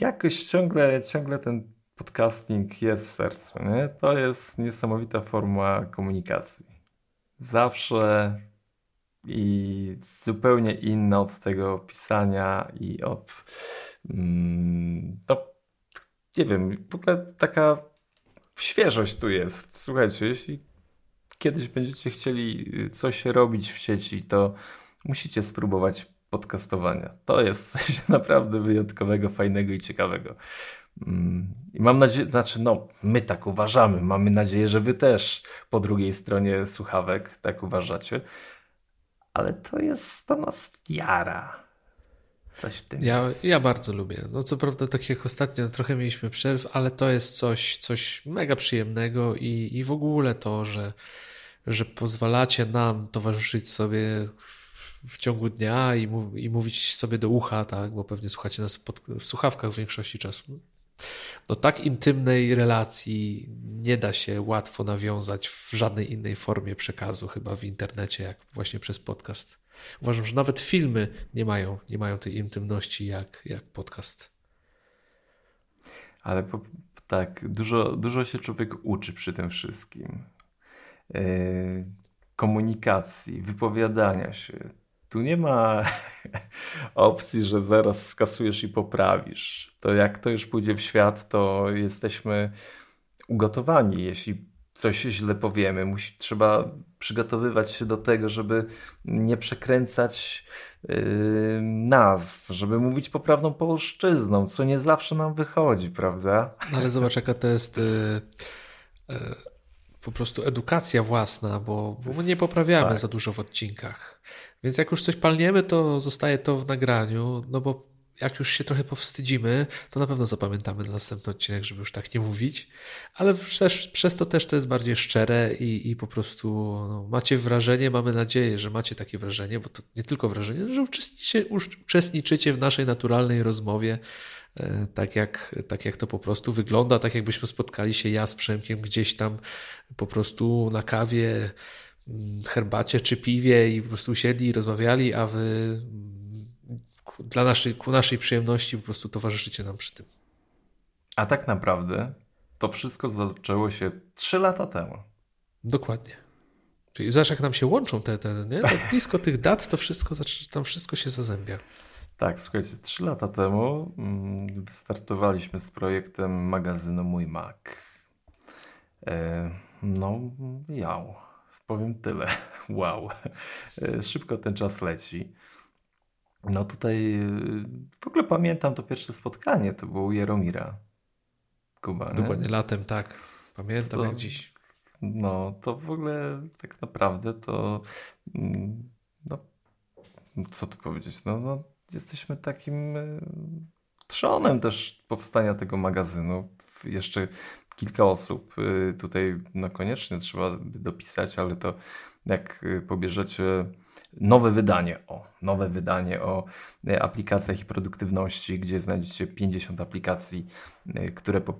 jakoś ciągle, ciągle ten podcasting jest w sercu, nie? To jest niesamowita forma komunikacji zawsze i zupełnie inna od tego pisania i od mm, no, nie wiem, w ogóle taka świeżość tu jest. Słuchajcie, jeśli kiedyś będziecie chcieli coś robić w sieci, to musicie spróbować podcastowania. To jest coś naprawdę wyjątkowego, fajnego i ciekawego. Mm, I mam nadzieję, znaczy, no, my tak uważamy. Mamy nadzieję, że wy też po drugiej stronie słuchawek tak uważacie. Ale to jest, to nas jara. Coś w tym ja, jest. ja bardzo lubię. No co prawda, tak jak ostatnio, trochę mieliśmy przerw, ale to jest coś, coś mega przyjemnego i, i w ogóle to, że, że pozwalacie nam towarzyszyć sobie w ciągu dnia i, i mówić sobie do ucha, tak, bo pewnie słuchacie nas pod, w słuchawkach w większości czasu no tak intymnej relacji nie da się łatwo nawiązać w żadnej innej formie przekazu, chyba w internecie, jak właśnie przez podcast. Uważam, że nawet filmy nie mają, nie mają tej intymności jak, jak podcast. Ale po, tak, dużo, dużo się człowiek uczy przy tym wszystkim. Yy, komunikacji, wypowiadania się tu nie ma opcji, że zaraz skasujesz i poprawisz. To jak to już pójdzie w świat, to jesteśmy ugotowani. Jeśli coś źle powiemy, musi, trzeba przygotowywać się do tego, żeby nie przekręcać yy, nazw, żeby mówić poprawną polszczyzną, co nie zawsze nam wychodzi, prawda? No ale zobacz, jaka to jest. Yy, yy po prostu edukacja własna, bo, bo my nie poprawiamy tak. za dużo w odcinkach. Więc jak już coś palniemy, to zostaje to w nagraniu, no bo jak już się trochę powstydzimy, to na pewno zapamiętamy na następny odcinek, żeby już tak nie mówić, ale przez, przez to też to jest bardziej szczere i, i po prostu no, macie wrażenie, mamy nadzieję, że macie takie wrażenie, bo to nie tylko wrażenie, że uczestniczycie, uczestniczycie w naszej naturalnej rozmowie, tak jak, tak jak to po prostu wygląda, tak jakbyśmy spotkali się ja z Przemkiem gdzieś tam po prostu na kawie, mm, herbacie czy piwie i po prostu usiedli i rozmawiali, a wy dla naszej, ku naszej przyjemności po prostu towarzyszycie nam przy tym. A tak naprawdę to wszystko zaczęło się 3 lata temu. Dokładnie. Czyli zobacz, jak nam się łączą te, te nie? Tak blisko tych dat, to wszystko, tam wszystko się zazębia. Tak, słuchajcie, 3 lata temu mm, wystartowaliśmy z projektem magazynu Mój Mac. E, no, miał. Powiem tyle. Wow. E, szybko ten czas leci. No tutaj y, w ogóle pamiętam to pierwsze spotkanie, to było u Jaromira Kuba. Nie? Dokładnie latem, tak. Pamiętam to, jak dziś. No to w ogóle tak naprawdę to mm, no, co tu powiedzieć, no, no jesteśmy takim y, trzonem też powstania tego magazynu. Jeszcze kilka osób y, tutaj no koniecznie trzeba dopisać, ale to jak pobierzecie nowe wydanie, o, nowe wydanie o e, aplikacjach i produktywności, gdzie znajdziecie 50 aplikacji, e, które po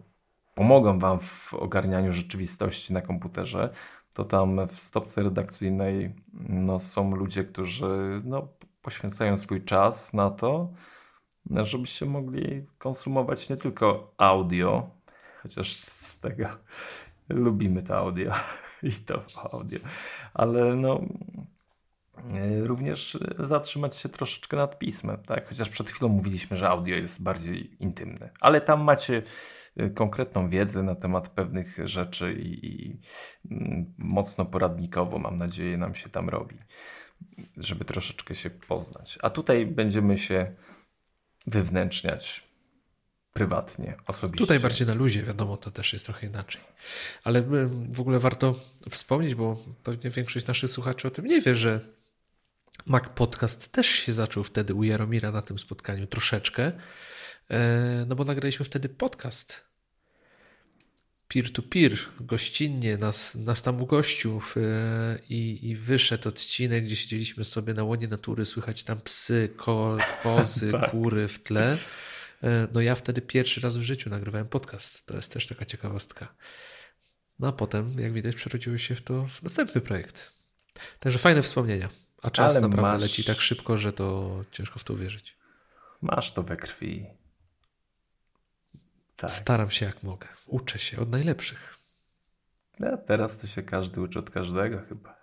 pomogą Wam w ogarnianiu rzeczywistości na komputerze, to tam w stopce redakcyjnej no, są ludzie, którzy no, poświęcają swój czas na to, żebyście mogli konsumować nie tylko audio, chociaż z tego lubimy to audio i to audio, ale no również zatrzymać się troszeczkę nad pismem, tak? Chociaż przed chwilą mówiliśmy, że audio jest bardziej intymne, ale tam macie e, konkretną wiedzę na temat pewnych rzeczy i, i mm, mocno poradnikowo, mam nadzieję, nam się tam robi. Żeby troszeczkę się poznać. A tutaj będziemy się wywnętrzniać prywatnie, osobiście. Tutaj bardziej na luzie, wiadomo, to też jest trochę inaczej. Ale w ogóle warto wspomnieć, bo pewnie większość naszych słuchaczy o tym nie wie, że Mac Podcast też się zaczął wtedy u Jaromira na tym spotkaniu troszeczkę, e, no bo nagraliśmy wtedy podcast peer-to-peer, gościnnie nas, nas tam ugościł e, i, i wyszedł odcinek, gdzie siedzieliśmy sobie na łonie natury, słychać tam psy, ko, kozy, tak. kury w tle. E, no ja wtedy pierwszy raz w życiu nagrywałem podcast. To jest też taka ciekawostka. No a potem, jak widać, przerodziło się w to w następny projekt. Także fajne wspomnienia. A czas Ale naprawdę masz... leci tak szybko, że to ciężko w to uwierzyć. Masz to we krwi. Tak. Staram się jak mogę. Uczę się od najlepszych. Ja, teraz to się każdy uczy od każdego chyba.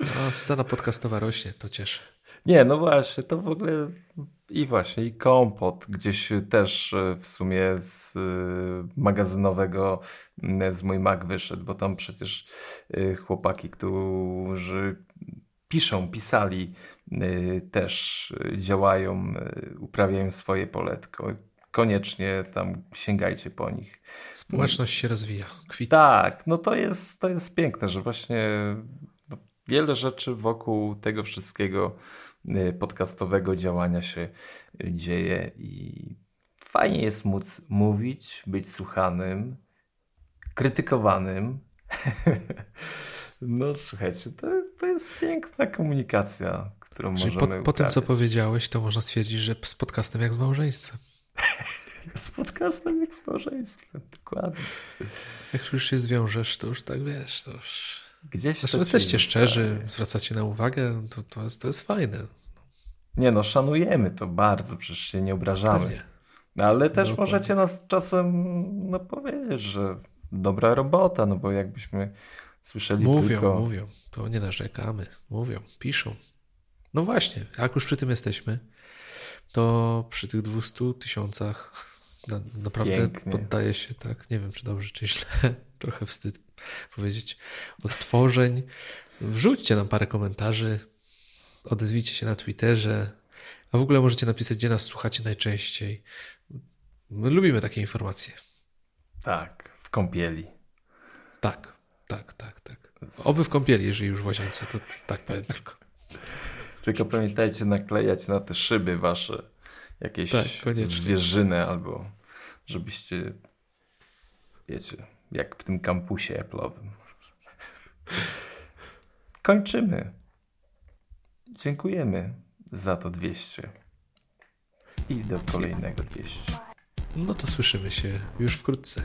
No, scena podcastowa rośnie, to cieszę. Nie, no właśnie, to w ogóle i właśnie, i kompot gdzieś też e, w sumie z e, magazynowego z mój Mac wyszedł, bo tam przecież e, chłopaki, którzy piszą, pisali, też działają, uprawiają swoje poletko koniecznie tam sięgajcie po nich. Społeczność się rozwija. Tak, no to jest, to jest piękne, że właśnie no, wiele rzeczy wokół tego wszystkiego y, podcastowego działania się dzieje i fajnie jest móc mówić, być słuchanym, krytykowanym. No słuchajcie, to, to jest piękna komunikacja, którą Czyli możemy po, po tym, co powiedziałeś, to można stwierdzić, że z podcastem jak z małżeństwem. z podcastem jak z małżeństwem, dokładnie. Jak już się zwiążesz, to już tak wiesz, to już... Gdzieś Zresztą jesteście szczerzy, zwracacie na uwagę, to, to, jest, to jest fajne. Nie no, szanujemy to bardzo, przecież się nie obrażamy. Pewnie. Ale też no, możecie nas czasem no, powiedzieć, że dobra robota, no bo jakbyśmy słyszeli mówią, tylko... Mówią, to nie narzekamy. Mówią, piszą. No właśnie, jak już przy tym jesteśmy, to przy tych 200 tysiącach na, naprawdę Pięknie. poddaje się, tak, nie wiem czy dobrze, czy źle, trochę wstyd powiedzieć, odtworzeń. Wrzućcie nam parę komentarzy, odezwijcie się na Twitterze, a w ogóle możecie napisać, gdzie nas słuchacie najczęściej. My lubimy takie informacje. Tak, w kąpieli. Tak, tak, tak, tak. Oby w kąpieli, jeżeli już w łazience, to, to tak powiem tylko. Tylko pamiętajcie naklejać na te szyby wasze jakieś tak, zwierzyny albo żebyście wiecie, jak w tym kampusie Apple'owym. Kończymy. Dziękujemy za to 200. I do kolejnego 200. No to słyszymy się już wkrótce.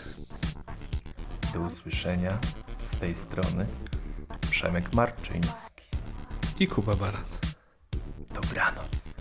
Do usłyszenia z tej strony Przemek Marczyński i Kuba Baran. Dobranoc.